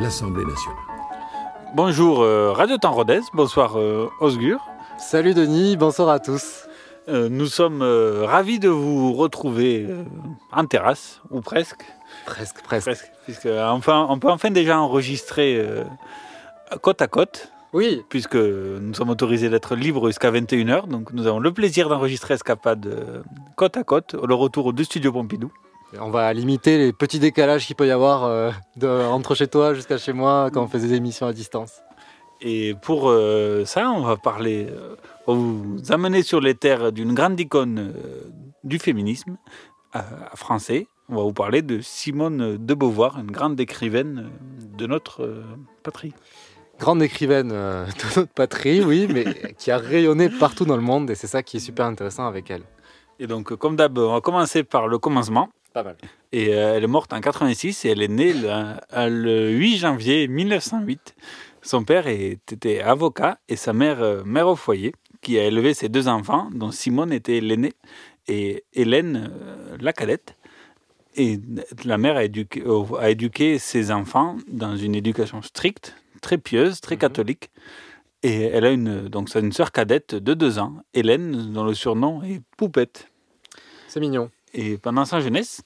l'Assemblée nationale. Bonjour euh, Radio Temps Rodez, bonsoir euh, Osgur. Salut Denis, bonsoir à tous. Euh, nous sommes euh, ravis de vous retrouver euh, en terrasse, ou presque. Presque, presque. Presque, puisque enfin, on peut enfin déjà enregistrer euh, côte à côte, Oui, puisque nous sommes autorisés d'être libres jusqu'à 21h, donc nous avons le plaisir d'enregistrer Escapade côte à côte, le retour du studio Pompidou. On va limiter les petits décalages qu'il peut y avoir euh, de, entre chez toi jusqu'à chez moi quand on fait des émissions à distance. Et pour euh, ça, on va parler, euh, on va vous amener sur les terres d'une grande icône du féminisme français. On va vous parler de Simone de Beauvoir, une grande écrivaine de notre patrie. Grande écrivaine de notre patrie, oui, mais qui a rayonné partout dans le monde et c'est ça qui est super intéressant avec elle. Et donc, comme d'hab, on va commencer par le commencement. Pas mal. Et euh, elle est morte en 86 et elle est née le, euh, le 8 janvier 1908. Son père était avocat et sa mère euh, mère au foyer qui a élevé ses deux enfants, dont Simone était l'aînée et Hélène euh, la cadette. Et la mère a éduqué, a éduqué ses enfants dans une éducation stricte, très pieuse, très Mhm. catholique. Et elle a une, donc une sœur cadette de deux ans, Hélène, dont le surnom est Poupette. C'est mignon. Et pendant sa jeunesse,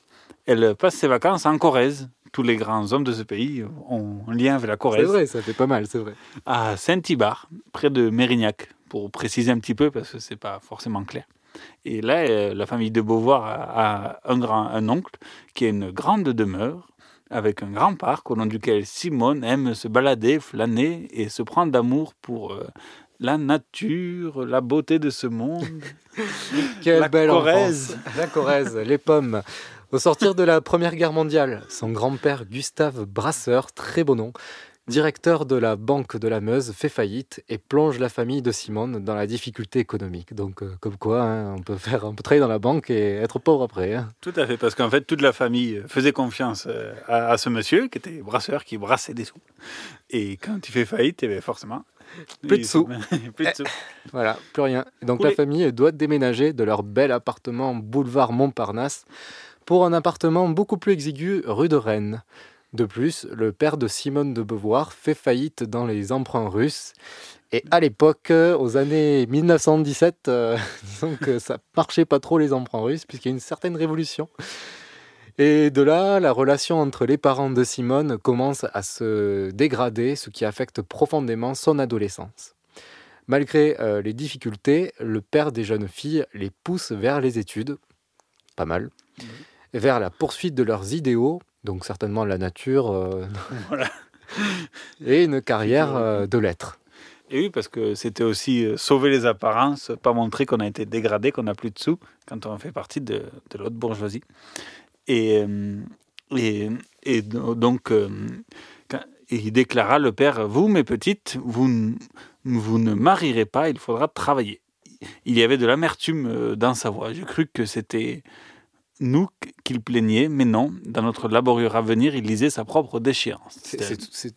elle passe ses vacances en Corrèze. Tous les grands hommes de ce pays ont un lien avec la C'est Corrèze. vrai, ça fait pas mal, c'est vrai. À Saint-Ibar, près de Mérignac, pour préciser un petit peu parce que c'est pas forcément clair. Et là, euh, la famille de Beauvoir a, a un, grand, un oncle qui a une grande demeure avec un grand parc au long duquel Simone aime se balader, flâner et se prendre d'amour pour euh, la nature, la beauté de ce monde. Quelle La belle Corrèze. enfance. La Corrèze, les pommes. Au sortir de la Première Guerre mondiale, son grand-père Gustave Brasseur, très beau nom, directeur de la Banque de la Meuse, fait faillite et plonge la famille de Simone dans la difficulté économique. Donc, euh, comme quoi, hein, on peut faire, on peut travailler dans la banque et être pauvre après. hein. Tout à fait, parce qu'en fait, toute la famille faisait confiance euh, à, à ce monsieur qui était brasseur, qui brassait des sous. Et quand il fait faillite, eh bien, forcément. Plus de il- sous. plus de sous. Voilà, plus rien. Donc la famille doit déménager de leur bel appartement boulevard Montparnasse pour un appartement beaucoup plus exigu rue de Rennes. De plus, le père de Simone de Beauvoir fait faillite dans les emprunts russes. Et à l'époque, euh, aux années 1917, euh, disons que ça marchait pas trop les emprunts russes puisqu'il y a une certaine révolution. Et de là, la relation entre les parents de Simone commence à se dégrader, ce qui affecte profondément son adolescence. Malgré euh, les difficultés, le père des jeunes filles les pousse vers les études, pas mal, vers la poursuite de leurs idéaux, donc certainement la nature, euh, Voilà. et une carrière euh, de lettres. Et oui, parce que c'était aussi sauver les apparences, pas montrer qu'on a été dégradé, qu'on n'a plus de sous, quand on fait partie de, de l'autre bourgeoisie. Et, euh, et, et do- donc, euh, il déclara, le père, vous, mes petites, vous, vous ne marierez pas, il faudra travailler. Il y avait de l'amertume euh, dans sa voix. J'ai cru que c'était nous qu'il plaignait, mais non, dans notre laborieux avenir, il lisait sa propre déchéance. C'est-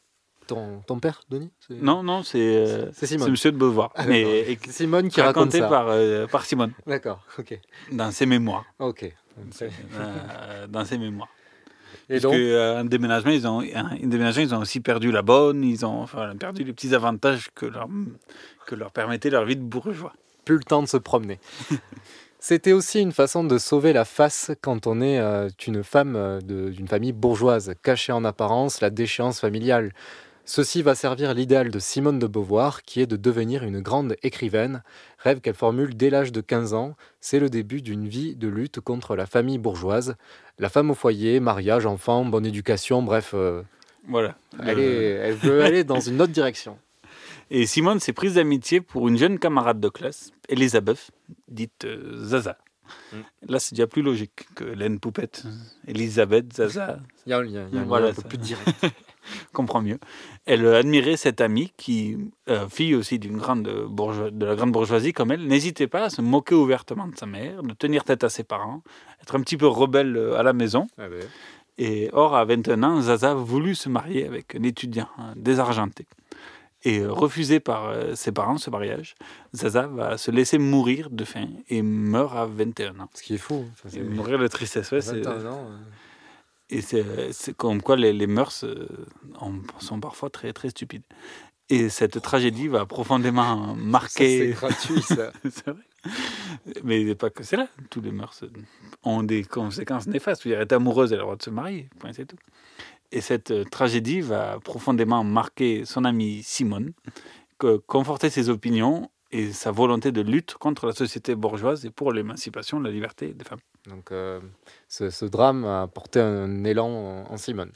ton, ton père, Denis? Non, non, c'est euh, Simone. Monsieur de Beauvoir. Ah, mais et- Simone qui raconte raconté ça. par, euh, par Simone D'accord, ok. dans ses mémoires. Ok. Euh, dans ses mémoires. Et Parce donc, qu'un déménagement, ils ont, un déménagement, ils ont aussi perdu la bonne, ils ont enfin, perdu les petits avantages que leur, que leur permettait leur vie de bourgeois. plus le temps de se promener. C'était aussi une façon de sauver la face quand on est euh, une femme euh, d'une famille bourgeoise, cachée en apparence la déchéance familiale. Ceci va servir l'idéal de Simone de Beauvoir, qui est de devenir une grande écrivaine, rêve qu'elle formule dès l'âge de 15 ans. C'est le début d'une vie de lutte contre la famille bourgeoise, la femme au foyer, mariage, enfants, bonne éducation, bref, euh, Voilà. elle, est- elle veut aller dans une autre direction. Et Simone s'est prise d'amitié pour une jeune camarade de classe, Elisabeth, dite euh, Zaza. Mm. Là, c'est déjà plus logique que Laine Poupette. Elisabeth, Zaza, Il y a un lien, il y a un lien Voilà, un peu ça. plus direct. comprend mieux. Elle euh, admirait cette amie qui, euh, fille aussi d'une grande de la grande bourgeoisie comme elle, n'hésitait pas à se moquer ouvertement de sa mère, de tenir tête à ses parents, être un petit peu rebelle euh, à la maison. Ah ben, Et or, à 21 ans, Zaza voulut se marier avec un étudiant hein, désargenté. Et euh, refusé par euh, ses parents ce mariage, Zaza va se laisser mourir de faim et meurt à 21 ans. Ce qui est fou. Et mourir de tristesse, ouais, c'est- 21 ans. Et c'est comme quoi les, les mœurs euh, en- sont parfois très, très stupides. Et cette tragédie va profondément marquer. c'est gratuit, ça. C'est vrai. Mais pas que c'est là. Tous les mœurs ont des conséquences néfastes. Elle est amoureuse, elle a le droit de se marier. Point, c'est tout. Et cette euh, tragédie va profondément marquer son amie Simone, que, conforter ses opinions et sa volonté de lutte contre la société bourgeoise et pour l'émancipation, la liberté des femmes. Donc, euh, ce, ce drame a porté un élan en, en Simone.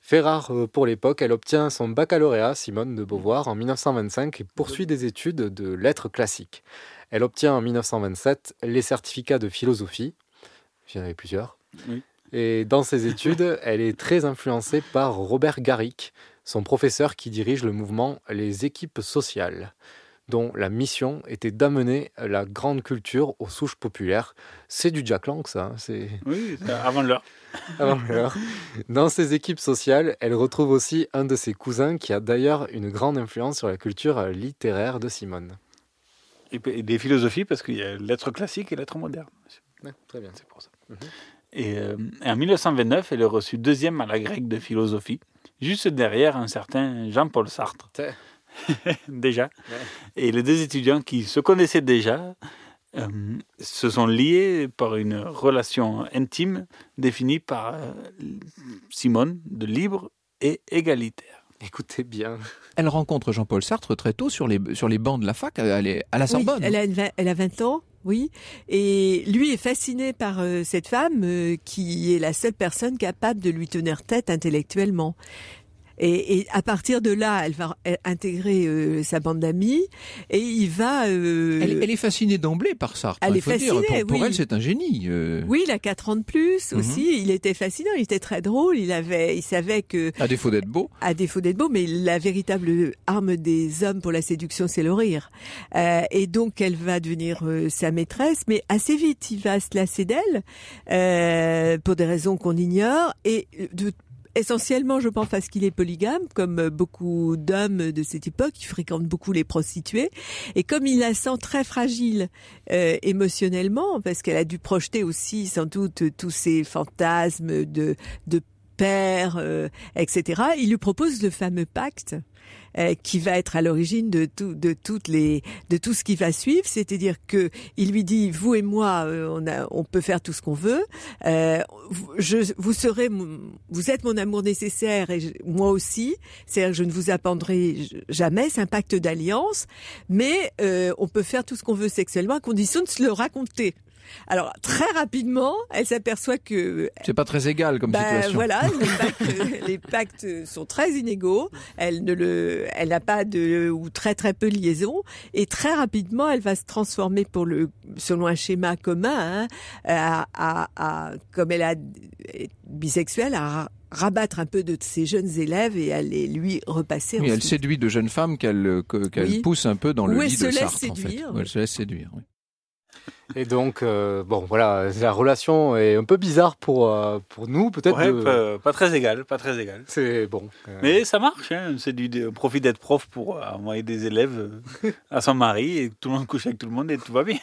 Fait rare euh, pour l'époque, elle obtient son baccalauréat, Simone de Beauvoir, en 1925 et poursuit des études de lettres classiques. Elle obtient en 1927 les certificats de philosophie. Il y en avait plusieurs. Oui. Et dans ses études, elle est très influencée par Robert Garrick, son professeur qui dirige le mouvement Les équipes sociales, dont la mission était d'amener la grande culture aux souches populaires. C'est du Jack Lang, ça. hein, C'est Oui, avant l'heure. avant l'heure. Dans ces équipes sociales, elle retrouve aussi un de ses cousins qui a d'ailleurs une grande influence sur la culture littéraire de Simone. Et des philosophies, parce qu'il y a lettres classiques et lettres modernes. très bien. C'est pour ça. Mhm. Et, euh, et en 1929, elle est reçue deuxième à la grecque de philosophie, juste derrière un certain Jean-Paul Sartre. Déjà. Ouais. Et les deux étudiants qui se connaissaient déjà euh, se sont liés par une relation intime définie par euh, Simone de libre et égalitaire. Écoutez bien. Elle rencontre Jean-Paul Sartre très tôt sur les, sur les bancs de la fac, elle est à la Oui, Sorbonne. elle, a une vingt- elle a 20 ans, oui. Et lui est fasciné par euh, cette femme euh, qui est la seule personne capable de lui tenir tête intellectuellement. Et, et à partir de là, elle va intégrer euh, sa bande d'amis et il va. euh, Elle, elle est fascinée d'emblée par Sartre. Elle il est faut dire. fascinée, Pour, pour oui. elle, c'est un génie. euh, Oui, il a 4 ans de plus Mhm. aussi. Il était fascinant, il était très drôle. Il avait, il savait que À défaut d'être beau. à défaut d'être beau, mais la véritable arme des hommes pour la séduction, c'est le rire. Euh, et donc, elle va devenir euh, sa maîtresse, mais assez vite, il va se lasser d'elle, euh, pour des raisons qu'on ignore, et de Essentiellement, je pense parce qu'il est polygame, comme euh, beaucoup d'hommes de cette époque, qui fréquentent beaucoup les prostituées. Et comme il la sent très fragile euh, émotionnellement, parce qu'elle a dû projeter aussi sans doute tous ses fantasmes de, de père, euh, etc. Il lui propose le fameux pacte euh, qui va être à l'origine de tout, de toutes les, de tout ce qui va suivre. C'est-à-dire que il lui dit, vous et moi, euh, on, a, on peut faire tout ce qu'on veut. Euh, je, vous serez, vous êtes mon amour nécessaire et moi aussi. C'est-à-dire je ne vous abandonnerai jamais. C'est un pacte d'alliance, mais euh, on peut faire tout ce qu'on veut sexuellement à condition de se le raconter. Alors très rapidement, elle s'aperçoit que C'est pas très égal comme bah, situation. voilà, les pactes, les sont très inégaux. Elle ne le, elle n'a pas de ou très très peu de liaison et très rapidement, elle va se transformer pour le selon un schéma commun, hein, à, à- à- comme elle a est bisexuelle, à rabattre un peu de ses jeunes élèves et à les lui repasser. Oui, elle séduit de jeunes femmes qu'elle euh, que- qu'elle Oui. pousse un peu dans le lit de Sartre, en fait. elle se laisse séduire. oui. Et donc, euh, bon, voilà, la relation est un peu bizarre pour, euh, pour nous, peut-être. Ouais, de- pas, pas très égal, pas très égal. C'est bon. euh, Mais ça marche, hein. c'est du profit d'être prof pour envoyer des élèves à son mari et tout le monde couche avec tout le monde et tout va bien.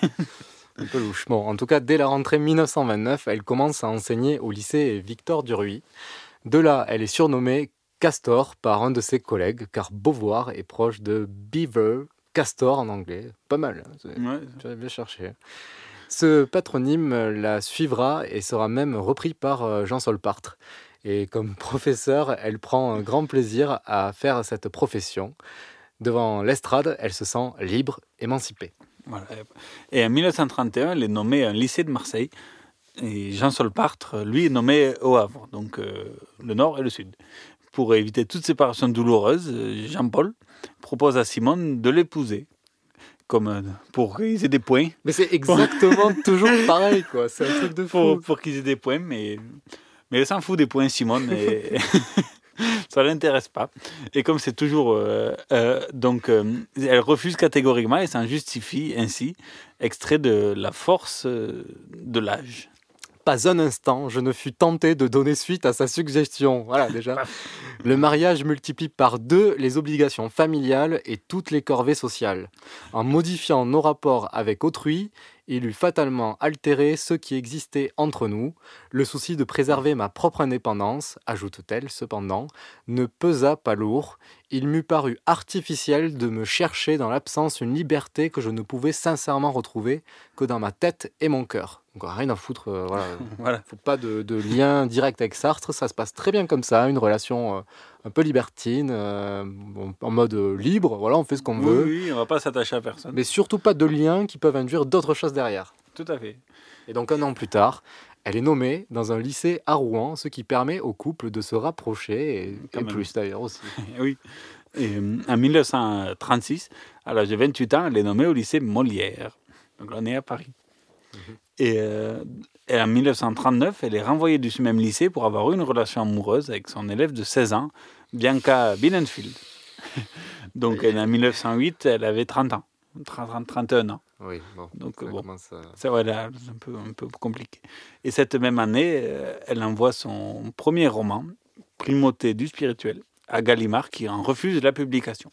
un peu louche. Bon, en tout cas, dès la rentrée 1929, elle commence à enseigner au lycée Victor Duruy. De là, elle est surnommée Castor par un de ses collègues, car Beauvoir est proche de Beaver, Castor en anglais. Pas mal, hein, Ouais. tu as bien cherché. Ce patronyme la suivra et sera même repris par euh, Jean Solpartre. Et comme professeur, elle prend un grand plaisir à faire cette profession. Devant l'estrade, elle se sent libre, émancipée. Voilà. Et en 1931, elle est nommée à un lycée de Marseille. Et Jean Solpartre, lui, est nommé au Havre, donc euh, le nord et le sud. Pour éviter toute séparation douloureuse, euh, Jean-Paul propose à Simone de l'épouser, comme euh, pour qu'ils aient des points. Mais c'est exactement toujours pareil, quoi. C'est un truc de fou. Pour, pour qu'ils aient des points, mais, mais elle s'en fout des points, Simone. Et... ça l'intéresse pas. Et comme c'est toujours... euh, euh, donc, euh, elle refuse catégoriquement et s'en justifie ainsi, extrait de La force de l'âge. Pas un instant, je ne fus tenté de donner suite à sa suggestion. Voilà, déjà. Le mariage multiplie par deux les obligations familiales et toutes les corvées sociales. En modifiant nos rapports avec autrui, il eut fatalement altéré ce qui existait entre nous. Le souci de préserver ma propre indépendance, ajoute-t-elle cependant, ne pesa pas lourd. Il m'eût paru artificiel de me chercher dans l'absence une liberté que je ne pouvais sincèrement retrouver que dans ma tête et mon cœur. Donc rien à foutre, euh, voilà. Voilà. Faut pas de, de lien direct avec Sartre, ça se passe très bien comme ça, une relation euh, un peu libertine, euh, en mode euh, libre, voilà, on fait ce qu'on Oui, veut. oui, on va pas s'attacher à personne. Mais surtout pas de liens qui peuvent induire d'autres choses derrière. Tout à fait. Et donc un an plus tard, elle est nommée dans un lycée à Rouen, ce qui permet au couple de se rapprocher, et, et plus d'ailleurs aussi. oui. Et, euh, en 1936, à l'âge de 28 ans, elle est nommée au lycée Molière. Donc là, on est à Paris. Et, euh, et en 1939, elle est renvoyée de ce même lycée pour avoir eu une relation amoureuse avec son élève de 16 ans, Bianca Binnenfield. Donc en 1908, elle avait 30 ans, 30, 31 ans. Oui, bon. Donc ça bon, commence à- c'est ouais, là, c'est un peu, un peu compliqué. Et cette même année, euh, elle envoie son premier roman, Primauté du spirituel, à Gallimard, qui en refuse la publication.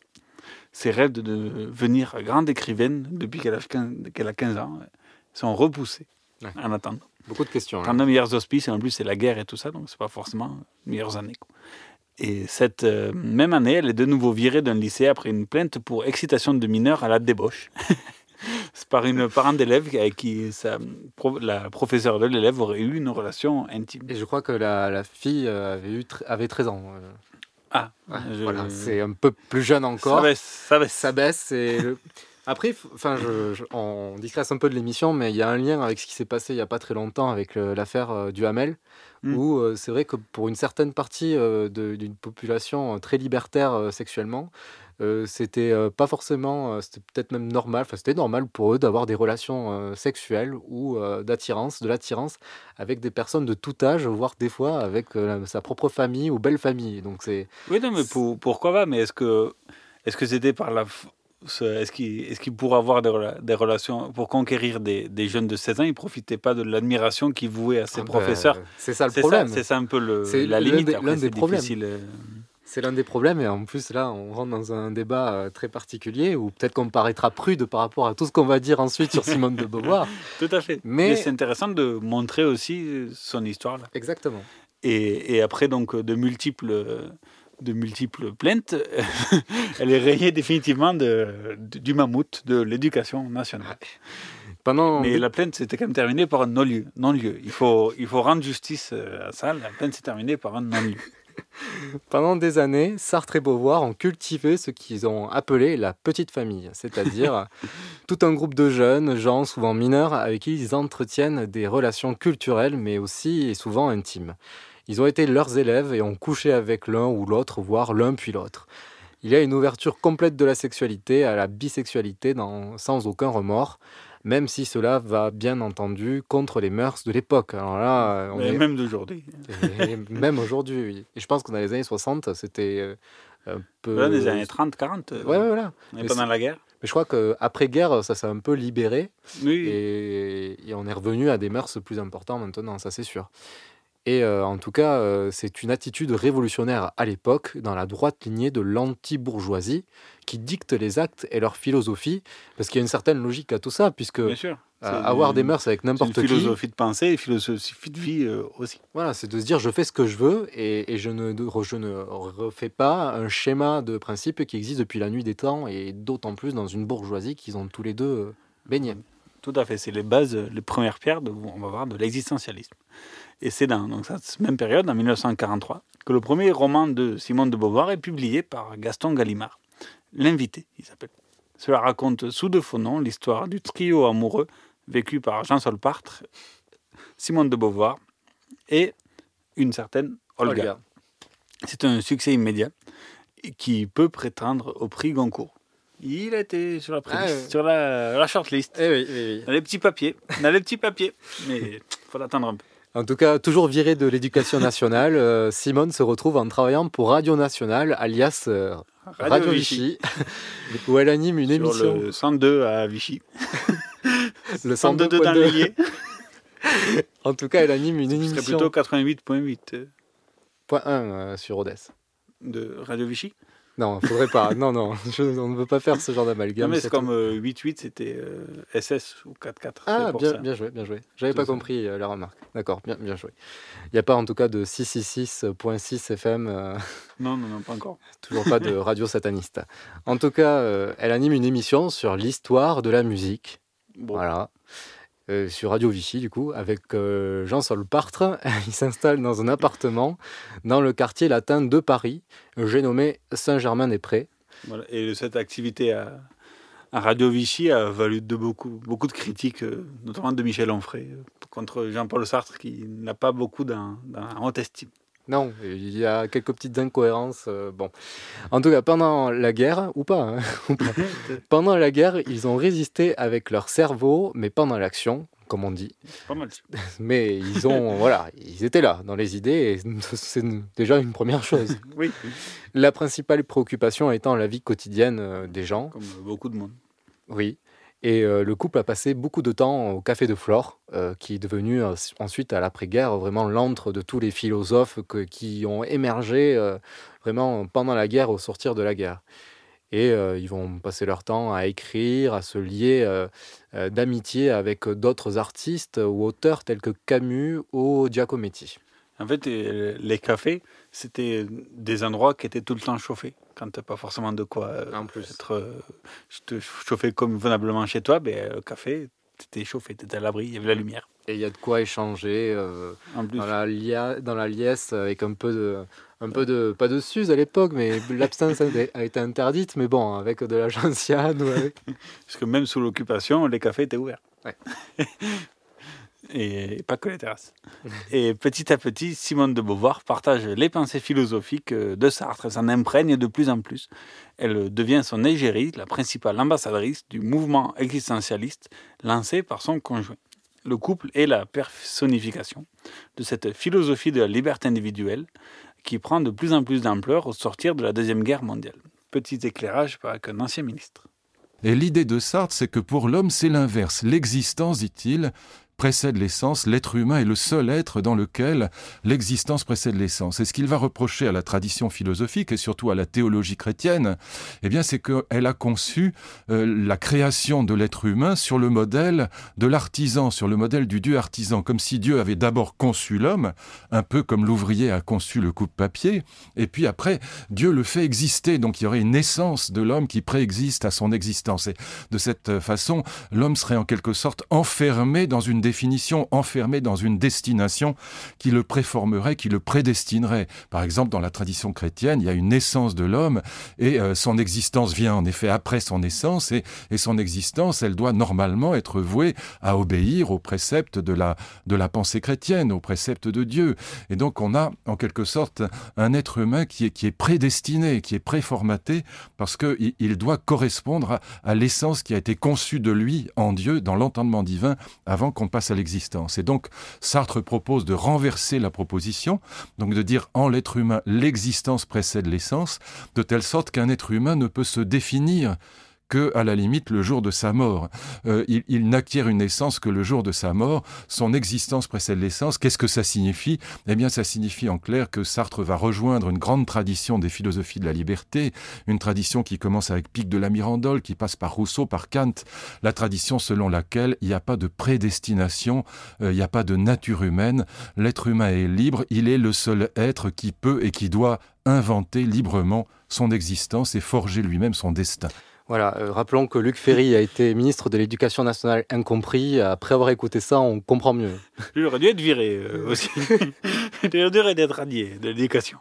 Ses rêves de devenir grande écrivaine depuis qu'elle a, 15 qu'elle a 15 ans euh, sont repoussés Ouais. en attendant. Beaucoup de questions. hein. 39 meilleurs hospices, et en plus c'est la guerre et tout ça, donc c'est pas forcément les meilleures années. quoi. Et cette euh, même année, elle est de nouveau virée d'un lycée après une plainte pour excitation de mineurs à la débauche. c'est par une parent d'élève avec qui sa, la professeure de l'élève aurait eu une relation intime. Et je crois que la, la fille euh, avait, eu tr- avait 13 ans. euh. Ah, Ouais, je- voilà, c'est un peu plus jeune encore. ça baisse, ça baisse. ça baisse. Et le- Après, enfin, je, je- on digresse un peu de l'émission, mais il y a un lien avec ce qui s'est passé il n'y a pas très longtemps avec le- l'affaire euh, du Hamel, Mm. où euh, c'est vrai que pour une certaine partie euh, d'une population euh, très libertaire euh, sexuellement, euh, c'était euh, pas forcément, euh, c'était peut-être même normal, enfin c'était normal pour eux d'avoir des relations euh, sexuelles ou euh, d'attirance, de l'attirance avec des personnes de tout âge, voire des fois avec euh, sa propre famille ou belle famille. Donc c'est Oui, non, mais pour- pourquoi pas Mais est-ce que est-ce que c'était par la est-ce qu'il pourrait avoir des, rela- des relations pour conquérir des, des jeunes de 16 ans Il profitait pas de l'admiration qu'il vouait à ses Ah ben, professeurs? c'est ça le problème. C'est ça un peu le, la limite. l'un c'est des problèmes. euh, C'est l'un des problèmes, et en plus là, on rentre dans un débat euh, très particulier où peut-être qu'on paraîtra prude par rapport à tout ce qu'on va dire ensuite sur Simone de Beauvoir. Tout à fait. Mais- Mais, c'est intéressant de montrer aussi euh, son histoire là. Exactement. Et, et après donc de multiples de multiples plaintes, elle est rayée définitivement de, de- du mammouth de l'éducation nationale. Pendant Mais la plainte s'était quand même terminée par un non-lieu. Non-lieu. Il, faut, il faut rendre justice euh, à ça. La plainte s'est terminée par un non-lieu. Pendant des années, Sartre et Beauvoir ont cultivé ce qu'ils ont appelé la petite famille, c'est-à-dire tout un groupe de jeunes, gens souvent mineurs, avec qui ils entretiennent des relations culturelles, mais aussi et souvent intimes. Ils ont été leurs élèves et ont couché avec l'un ou l'autre, voire l'un puis l'autre. Il y a une ouverture complète de la sexualité à la bisexualité dans- sans aucun remords, même si cela va bien entendu contre les mœurs de l'époque. Alors là, on Mais est- Même d'aujourd'hui. même aujourd'hui, oui. Et je pense que dans les années 60, c'était euh, un peu. Là, des années 30, 40. euh, Ouais, ouais, voilà. On est Mais pendant la guerre. Mais je crois qu'après-guerre, ça s'est un peu libéré. Oui. Et, et on est revenu à des mœurs plus importantes maintenant, ça c'est sûr. Et euh, en tout cas, euh, c'est une attitude révolutionnaire à l'époque, dans la droite lignée de l'anti-bourgeoisie, qui dicte les actes et leur philosophie, parce qu'il y a une certaine logique à tout ça, puisque Bien sûr. euh, avoir une- des mœurs avec n'importe qui, philosophie de pensée et philosophie de vie euh, aussi. Voilà, c'est de se dire je fais ce que je veux et, et je, ne, je ne refais pas un schéma de principe qui existe depuis la nuit des temps et d'autant plus dans une bourgeoisie qu'ils ont tous les deux baigné. Tout à fait, c'est les bases, les premières pierres, de, on va voir, de l'existentialisme. Et c'est dans donc, cette même période, en 1943, que le premier roman de Simone de Beauvoir est publié par Gaston Gallimard. L'invité, il s'appelle. Cela raconte sous de faux noms l'histoire du trio amoureux vécu par Jean Solpartre, Simone de Beauvoir et une certaine Olga. Olga. C'est un succès immédiat qui peut prétendre au prix Goncourt. Il a été sur la, Ah sur la, la shortlist. Eh oui, oui, oui. Dans les petits papiers. Dans les petits papiers. Mais il faut l'attendre un peu. En tout cas, toujours viré de l'éducation nationale, euh, Simone se retrouve en travaillant pour Radio Nationale, alias euh, Radio Radio, Vichy. Vichy, où elle anime une Sur émission. le 102 à Vichy. Le 102 102.2. dans. En tout cas, elle anime une émission. plutôt 88.8 euh, Point 1 euh, sur Odessa. de Radio Vichy. Non, faudrait pas. non, non, je- on ne veut pas faire ce genre Non, d'amalgame. mais c'est comme euh, 8.8, c'était euh, SS ou 4.4. Ah, bien, bien joué, bien joué. J'avais pas ça. compris euh, la remarque. D'accord, bien, bien joué. Il n'y a pas en tout cas de 666.6 FM, euh, Non, non, non, pas encore. toujours pas de radio sataniste. En tout cas, euh, elle anime une émission sur l'histoire de la musique. Bon. Voilà. Euh, sur Radio Vichy, du coup, avec euh, Jean-Sol Partre. Il s'installe dans un appartement dans le quartier latin de Paris, j'ai nommé Saint-Germain-des-Prés. Et cette activité à, Radio Vichy a valu de beaucoup, beaucoup de critiques, euh, notamment de Michel Onfray, euh, contre Jean-Paul Sartre, qui n'a pas beaucoup en haute estime. Non, il y a quelques petites incohérences. euh, bon, en tout cas, pendant la guerre, ou pas, hein, ou pas, pendant la guerre, ils ont résisté avec leur cerveau, mais pendant l'action, comme on dit. Pas mal. Mais ils ont, voilà, ils étaient là dans les idées, et c'est déjà une première chose. Oui, La principale préoccupation étant la vie quotidienne euh, des gens. comme beaucoup de monde. Oui. Et euh, le couple a passé beaucoup de temps au Café de Flore, euh, qui est devenu euh, ensuite, à l'après-guerre, vraiment l'antre de tous les philosophes qui ont émergé vraiment pendant la guerre, au sortir de la guerre. Et ils vont passer leur temps à écrire, à se lier d'amitié avec d'autres artistes ou auteurs tels que Camus ou Giacometti. En fait, euh, les cafés, c'était des endroits qui étaient tout le temps chauffés. Quand tu n'as pas forcément de quoi euh, En plus. être euh, te chauffer convenablement chez toi, ben, le café, tu étais chauffé, tu étais à l'abri, il y avait la lumière. Et il y a de quoi échanger euh, En plus, dans, la lia- dans la liesse avec un peu de, un peu de, pas de suze à l'époque, mais l'absence a été interdite, mais bon, avec de la gentiane parce que même sous l'occupation, les cafés étaient ouverts. Ouais. Et pas que les terrasses. Et petit à petit, Simone de Beauvoir partage les pensées philosophiques euh, de Sartre, s'en imprègne de plus en plus. Elle devient son égérie, la principale ambassadrice du mouvement existentialiste lancé par son conjoint. Le couple est la personnification de cette philosophie de la liberté individuelle qui prend de plus en plus d'ampleur au sortir de la Deuxième Guerre mondiale. Petit éclairage par un ancien ministre. Et l'idée de Sartre, c'est que pour l'homme, c'est l'inverse. L'existence, dit-il, précède l'essence. L'être humain est le seul être dans lequel l'existence précède l'essence. Et ce qu'il va reprocher à la tradition philosophique et surtout à la théologie chrétienne, eh bien, c'est qu'elle a conçu euh, la création de l'être humain sur le modèle de l'artisan, sur le modèle du Dieu artisan, comme si Dieu avait d'abord conçu l'homme, un peu comme l'ouvrier a conçu le coupe-papier, et puis après, Dieu le fait exister. Donc il y aurait une essence de l'homme qui préexiste à son existence. Et de cette façon, l'homme serait en quelque sorte enfermé dans une définition, enfermé dans une destination qui le préformerait, qui le prédestinerait. Par exemple, dans la tradition chrétienne, il y a une naissance de l'homme et euh, son existence vient en effet après son naissance et, son existence, elle doit normalement être vouée à obéir aux préceptes de la, de la pensée chrétienne, aux préceptes de Dieu. Et donc on a en quelque sorte un être humain qui est, qui est prédestiné, qui est préformaté parce qu'il il doit correspondre à, à l'essence qui a été conçue de lui en Dieu dans l'entendement divin avant qu'on à l'existence. Et donc Sartre propose de renverser la proposition, donc de dire en l'être humain l'existence précède l'essence, de telle sorte qu'un être humain ne peut se définir que, à la limite, le jour de sa mort. Euh, il n'acquiert une essence que le jour de sa mort. Son existence précède l'essence. Qu'est-ce que ça signifie? Eh bien, ça signifie en clair que Sartre va rejoindre une grande tradition des philosophies de la liberté, une tradition qui commence avec Pic de la Mirandole, qui passe par Rousseau, par Kant, la tradition selon laquelle il n'y a pas de prédestination, euh, il n'y a pas de nature humaine. L'être humain est libre, il est le seul être qui peut et qui doit inventer librement son existence et forger lui-même son destin. Voilà, euh, rappelons que Luc Ferry a été ministre de l'Éducation nationale incompris. Après avoir écouté ça, on comprend mieux. Il aurait dû être viré euh, aussi. Il aurait dû être radié de l'éducation.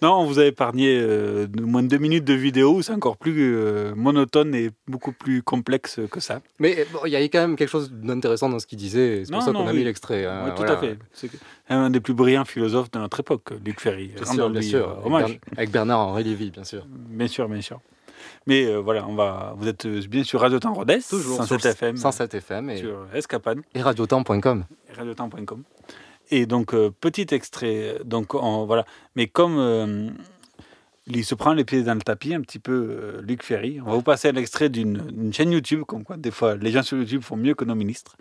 Non, on vous a épargné euh, moins de deux minutes de vidéo, c'est encore plus euh, monotone et beaucoup plus complexe que ça. Mais bon, il y a quand même quelque chose d'intéressant dans ce qu'il disait, c'est pour Non, ça qu'on a oui. mis l'extrait. hein, Oui, tout voilà. à fait. C'est un des plus brillants philosophes de notre époque, Luc Ferry. Bien sûr, bien sûr. euh, avec Bernard-Henri Lévy, bien sûr. Bien sûr, bien sûr. Mais euh, voilà, on va, vous êtes euh, bien sur Radio Temps Rodez, Toujours 107 sur FM, 107 FM et, sur Escapade. et radiotemps.com. et radiotemps.com. Et donc, euh, petit extrait. Donc, on- voilà. Mais comme euh, il se prend les pieds dans le tapis, un petit peu, euh, Luc Ferry, on va vous passer un extrait d'une d'une chaîne YouTube, comme quoi, des fois, les gens sur YouTube font mieux que nos ministres,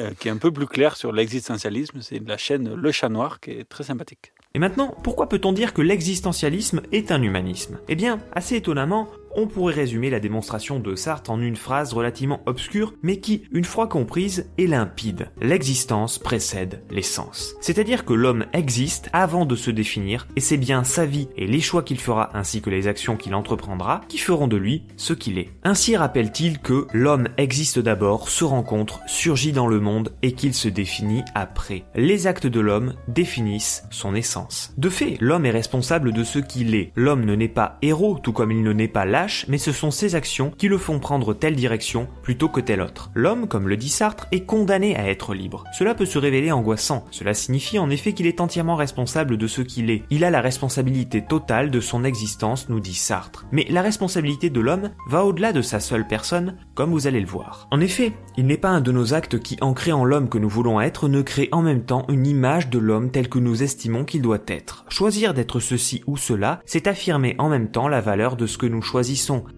euh, qui est un peu plus clair sur l'existentialisme. C'est la chaîne Le Chat Noir, qui est très sympathique. Et maintenant, pourquoi peut-on dire que l'existentialisme est un humanisme? Eh bien, assez étonnamment, on pourrait résumer la démonstration de Sartre en une phrase relativement obscure, mais qui, une fois comprise, est limpide. L'existence précède l'essence. C'est-à-dire que l'homme existe avant de se définir, et c'est bien sa vie et les choix qu'il fera ainsi que les actions qu'il entreprendra qui feront de lui ce qu'il est. Ainsi rappelle-t-il que l'homme existe d'abord, se rencontre, surgit dans le monde et qu'il se définit après. Les actes de l'homme définissent son essence. De fait, l'homme est responsable de ce qu'il est. L'homme ne naît pas héros, tout comme il ne naît pas lâche, mais ce sont ses actions qui le font prendre telle direction plutôt que telle autre. L'homme, comme le dit Sartre, est condamné à être libre. Cela peut se révéler angoissant. Cela signifie en effet qu'il est entièrement responsable de ce qu'il est. Il a la responsabilité totale de son existence, nous dit Sartre. Mais la responsabilité de l'homme va au-delà de sa seule personne, comme vous allez le voir. En effet, il n'est pas un de nos actes qui, en créant l'homme que nous voulons être, ne crée en même temps une image de l'homme tel que nous estimons qu'il doit être. Choisir d'être ceci ou cela, c'est affirmer en même temps la valeur de ce que nous choisissons,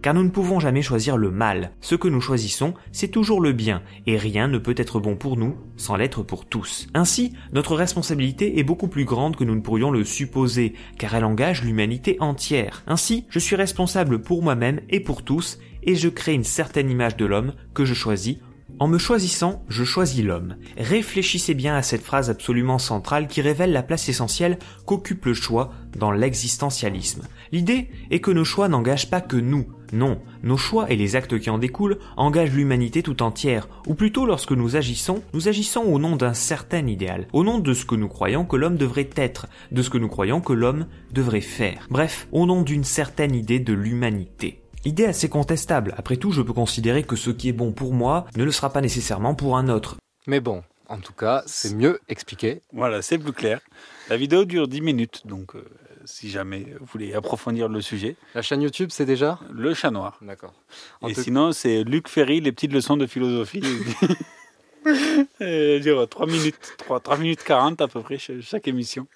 car nous ne pouvons jamais choisir le mal. Ce que nous choisissons, c'est toujours le bien, et rien ne peut être bon pour nous sans l'être pour tous. Ainsi, notre responsabilité est beaucoup plus grande que nous ne pourrions le supposer, car elle engage l'humanité entière. Ainsi, je suis responsable pour moi-même et pour tous, et je crée une certaine image de l'homme que je choisis en me choisissant, je choisis l'homme. Réfléchissez bien à cette phrase absolument centrale qui révèle la place essentielle qu'occupe le choix dans l'existentialisme. L'idée est que nos choix n'engagent pas que nous. Non, nos choix et les actes qui en découlent engagent l'humanité tout entière, ou plutôt lorsque nous agissons, nous agissons au nom d'un certain idéal, au nom de ce que nous croyons que l'homme devrait être, de ce que nous croyons que l'homme devrait faire, bref, au nom d'une certaine idée de l'humanité. Idée assez contestable. Après tout, je peux considérer que ce qui est bon pour moi ne le sera pas nécessairement pour un autre. Mais bon, en tout cas, c'est mieux expliqué. Voilà, c'est plus clair. La vidéo dure 10 minutes, donc euh, si jamais vous voulez approfondir le sujet. La chaîne YouTube, c'est déjà? Le Chat Noir. D'accord. Et sinon, c'est Luc Ferry, les petites leçons de philosophie. Euh, dure 3 minutes, 3, 3 minutes 40 à peu près ch- chaque émission.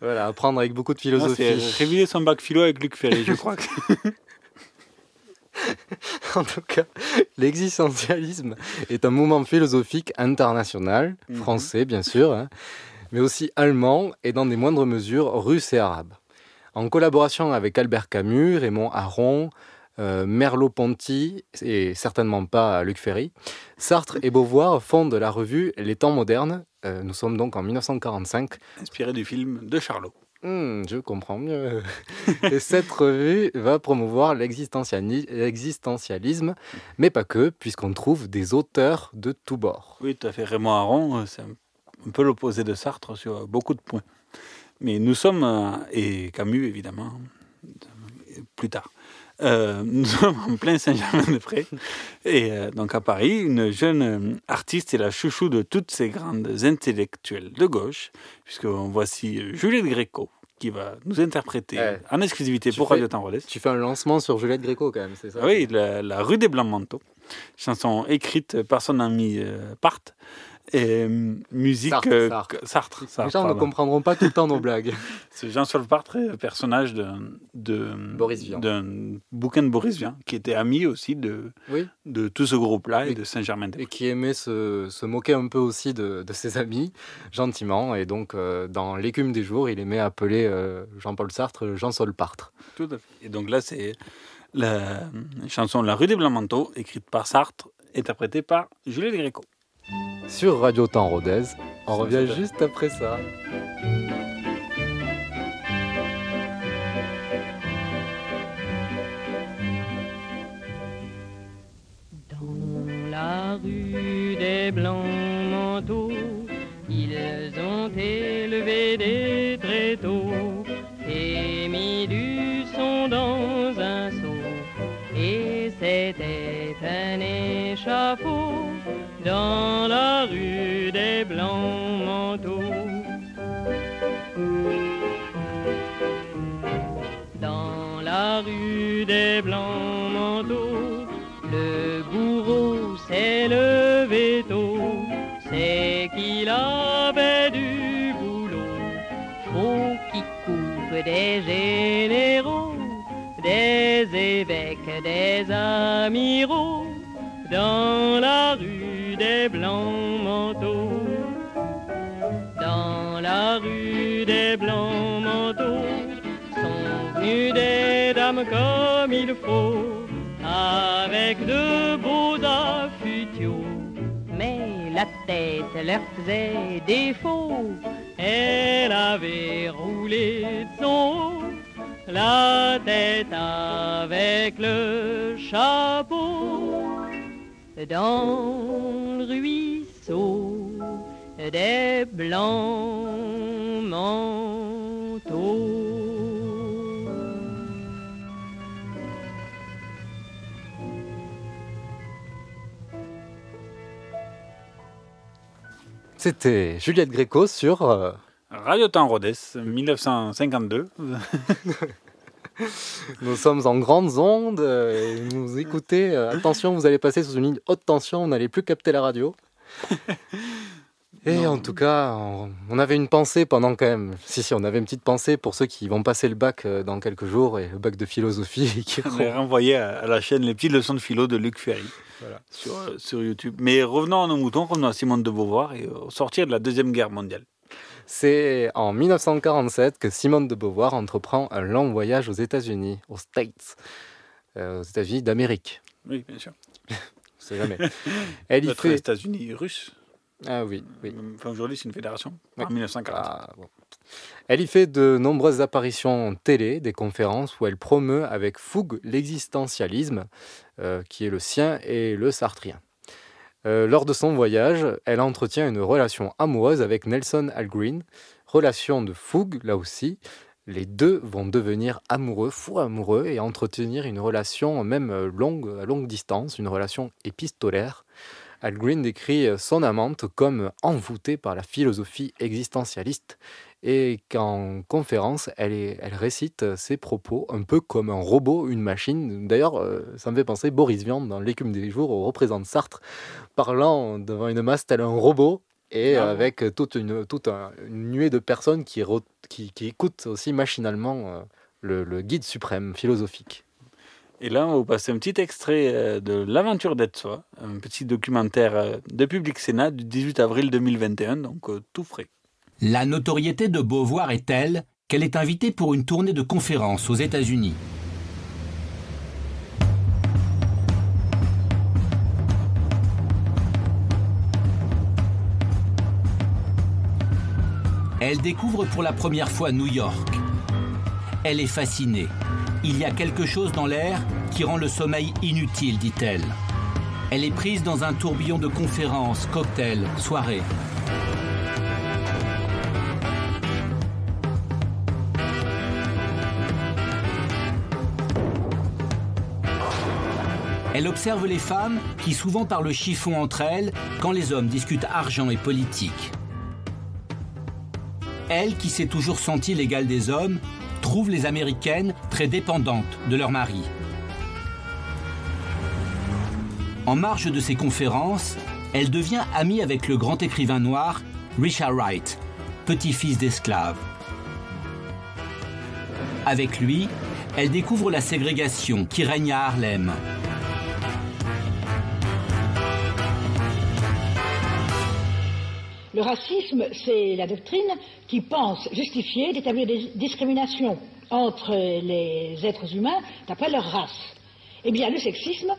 Voilà, apprendre avec beaucoup de philosophie. c'est réviser son bac philo avec Luc Ferry, je crois. que- en tout cas, l'existentialisme est un mouvement philosophique international, Mhm. français bien sûr, hein, mais aussi allemand et dans des moindres mesures russe et arabe. En collaboration avec Albert Camus, Raymond Aron, euh, Merleau-Ponty et certainement pas Luc Ferry, Sartre et Beauvoir fondent la revue Les Temps modernes. Euh, nous sommes donc en 1945. Inspiré du film de Charlot. Hmm, je comprends mieux. Et cette revue va promouvoir l'existentiali- l'existentialisme, mais pas que, puisqu'on trouve des auteurs de tous bords. Oui, tout à fait. Raymond Aron, euh, c'est un un peu l'opposé de Sartre sur beaucoup de points. Mais nous sommes, euh, et Camus évidemment, plus tard, euh, nous sommes en plein Saint-Germain-des-Prés. Et euh, donc à Paris, une jeune artiste est la chouchou de toutes ces grandes intellectuelles de gauche, puisque voici Juliette Gréco qui va nous interpréter en exclusivité tu pour fais- Radio Temps Relais. Tu fais un lancement sur Juliette Gréco quand même, c'est ça? Oui, la, la rue des Blancs-Manteaux. Chanson écrite par son ami euh, Part. Et euh, musique. Sartre, euh, Sartre. Sartre, Les Sartre, gens ne comprendront pas tout le temps nos blagues. C'est Jean-Sol Part, euh, personnage de, de, Boris Vian. d'un bouquin de Boris Vian, qui était ami aussi de, Oui. de tout ce groupe-là et Et- de Saint-Germain-des-Prés. Et qui aimait se, se moquer un peu aussi de, de ses amis, gentiment. Et donc, euh, dans L'écume des jours, il aimait appeler euh, Jean-Paul Sartre Jean-Sol Partre. Tout à fait. Et donc là, c'est la chanson La rue des Blancs-Manteaux, écrite par Sartre, interprétée par Juliette Gréco sur Radio Temps Rodez. On revient juste après ça. Dans la rue des Blancs Manteaux, ils ont élevé des tréteaux et mis du son dans un seau. Et c'était un échafaud dans la rue des blancs manteaux. Dans la rue des blancs manteaux, le bourreau s'est levé tôt, c'est qu'il avait du boulot. Faut qu'il coupe des généraux, des évêques, des amiraux, dans la rue des blancs manteaux. Dans la rue des blancs manteaux, sont venues des dames comme il faut, avec de beaux affûtiaux. Mais la tête leur faisait défaut, elle avait roulé de son haut, la tête avec le chapeau. Dans le ruisseau des blancs manteaux. C'était Juliette Gréco sur euh, Radio Temps Rhodes, 1952. Nous sommes en grandes ondes euh, et vous écoutez. euh, attention, vous allez passer sous une ligne haute tension, vous n'allez plus capter la radio. Et en tout cas, on, on avait une pensée pendant quand même. Si, si, on avait une petite pensée pour ceux qui vont passer le bac euh, dans quelques jours et le bac de philosophie. et qui On est renvoyé à, à la chaîne Les petites leçons de philo de Luc Ferry sur, sur YouTube. Mais revenons à nos moutons, revenons à Simone de Beauvoir et au sortir de la Deuxième Guerre mondiale. C'est en 1947 que Simone de Beauvoir entreprend un long voyage aux États-Unis, aux States, euh, aux États-Unis d'Amérique. Oui, bien sûr. On sait jamais. Elle y fait. États-Unis russes. Ah oui, oui. Enfin, aujourd'hui, c'est une fédération. Oui. En 1940. Ah, bon. Elle y fait de nombreuses apparitions télé, des conférences où elle promeut avec fougue l'existentialisme euh, qui est le sien et le sartrien. Euh, lors de son voyage, elle entretient une relation amoureuse avec Nelson Algren, relation de fougue là aussi. Les deux vont devenir amoureux, fous amoureux, et entretenir une relation même euh, longue, à longue distance, une relation épistolaire. Algren décrit son amante comme envoûtée par la philosophie existentialiste et qu'en conférence, elle, est- elle récite ses propos un peu comme un robot, une machine. D'ailleurs, euh, ça me fait penser Boris Vian dans L'écume des jours, où représente Sartre, parlant devant une masse tel un robot et Ah bon avec toute une, toute un- une nuée de personnes qui, re- qui, qui écoutent aussi machinalement euh, le, le guide suprême philosophique. Et là, on va vous passer un petit extrait euh, de L'aventure d'être soi, un petit documentaire euh, de Public Sénat du 18 avril 2021, donc euh, tout frais. La notoriété de Beauvoir est telle qu'elle est invitée pour une tournée de conférences aux États-Unis. Elle découvre pour la première fois New York. Elle est fascinée. Il y a quelque chose dans l'air qui rend le sommeil inutile, dit-elle. Elle est prise dans un tourbillon de conférences, cocktails, soirées. Elle observe les femmes qui souvent parlent chiffon entre elles quand les hommes discutent argent et politique. Elle, qui s'est toujours sentie l'égale des hommes, trouve les Américaines très dépendantes de leur mari. En marge de ses conférences, elle devient amie avec le grand écrivain noir Richard Wright, petit-fils d'esclave. Avec lui, elle découvre la ségrégation qui règne à Harlem. Le racisme, c'est la doctrine qui pense justifier d'établir des discriminations entre les êtres humains d'après leur race. Eh bien, le sexisme,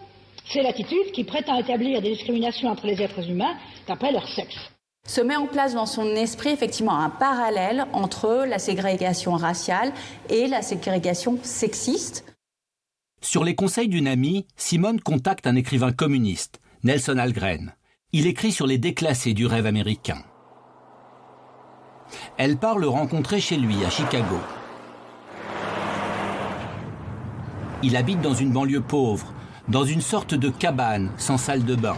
c'est l'attitude qui prétend établir des discriminations entre les êtres humains d'après leur sexe. se met en place dans son esprit effectivement un parallèle entre la ségrégation raciale et la ségrégation sexiste. Sur les conseils d'une amie, Simone contacte un écrivain communiste, Nelson Algren. Il écrit sur les déclassés du rêve américain. Elle part le rencontrer chez lui, à Chicago. Il habite dans une banlieue pauvre, dans une sorte de cabane sans salle de bain.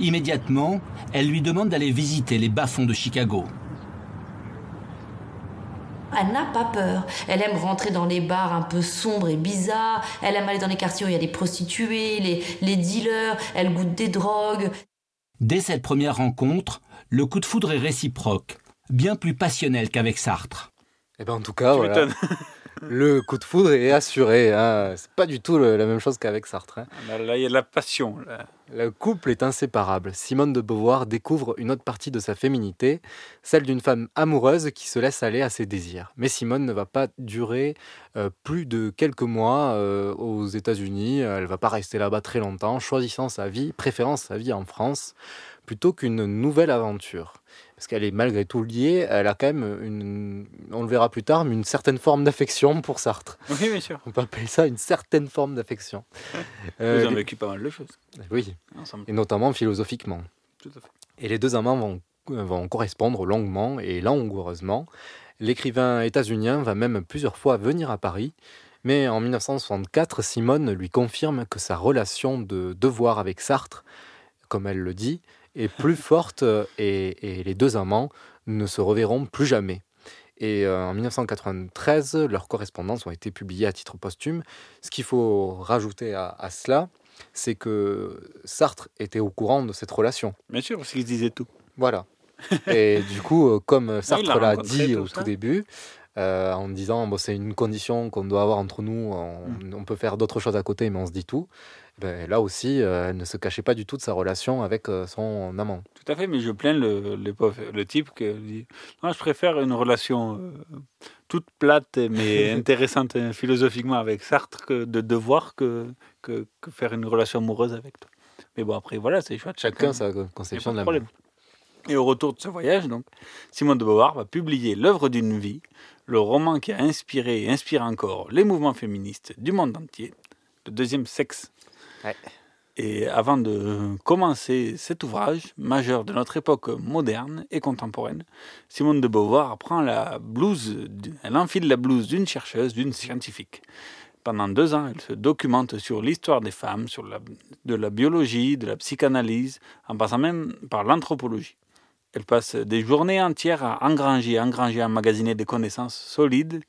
Immédiatement, elle lui demande d'aller visiter les bas-fonds de Chicago. Elle n'a pas peur. Elle aime rentrer dans les bars un peu sombres et bizarres. Elle aime aller dans les quartiers où il y a des prostituées, les, les dealers. Elle goûte des drogues. Dès cette première rencontre, le coup de foudre est réciproque, bien plus passionnel qu'avec Sartre. Eh ben en tout cas, voilà. le coup de foudre est assuré. Hein. C'est pas du tout le- la même chose qu'avec Sartre. hein. Là, là, il y a de la passion. là. Le couple est inséparable. Simone de Beauvoir découvre une autre partie de sa féminité, celle d'une femme amoureuse qui se laisse aller à ses désirs. Mais Simone ne va pas durer euh, plus de quelques mois euh, aux États-Unis. Elle va pas rester là-bas très longtemps, choisissant sa vie, préférant sa vie en France, plutôt qu'une nouvelle aventure. Parce qu'elle est malgré tout liée, elle a quand même une, on le verra plus tard, mais une certaine forme d'affection pour Sartre. Oui, bien sûr. On peut appeler ça une certaine forme d'affection. Ils Euh, vécu pas mal de choses. oui, Ensemble. et notamment philosophiquement. Tout à fait. Et les deux amants vont, vont correspondre longuement et langoureusement. L'écrivain états-unien va même plusieurs fois venir à Paris, mais en 1964, Simone lui confirme que sa relation de devoir avec Sartre, comme elle le dit, est plus forte euh, et, et les deux amants ne se reverront plus jamais. Et euh, en 1993, leurs correspondances ont été publiées à titre posthume. Ce qu'il faut rajouter à, à cela, c'est que Sartre était au courant de cette relation. Bien sûr, parce qu'ils disaient tout. Voilà. Et du coup, euh, comme Sartre l'a dit tout au ça. tout début, euh, en disant bon, c'est une condition qu'on doit avoir entre nous, on, Mm. on peut faire d'autres choses à côté, mais on se dit tout. Ben, là aussi, euh, elle ne se cachait pas du tout de sa relation avec euh, son amant. Tout à fait, mais je plains le, le, pauvre- le type qui dit Non, je préfère une relation euh, toute plate mais intéressante philosophiquement avec Sartre que de devoir que, que, que faire une relation amoureuse avec toi. Mais bon, après, voilà, c'est chouette. Chacun sa conception de a pas l'amour. problème. Et au retour de ce voyage, donc, Simone de Beauvoir va publier L'œuvre d'une vie, le roman qui a inspiré et inspire encore les mouvements féministes du monde entier, le deuxième sexe. Et avant de commencer cet ouvrage majeur de notre époque moderne et contemporaine, Simone de Beauvoir prend la blouse, elle enfile la blouse d'une chercheuse, d'une scientifique. Pendant deux ans, elle se documente sur l'histoire des femmes, sur la, de la biologie, de la psychanalyse, en passant même par l'anthropologie. Elle passe des journées entières à engranger, engranger, emmagasiner des connaissances solides,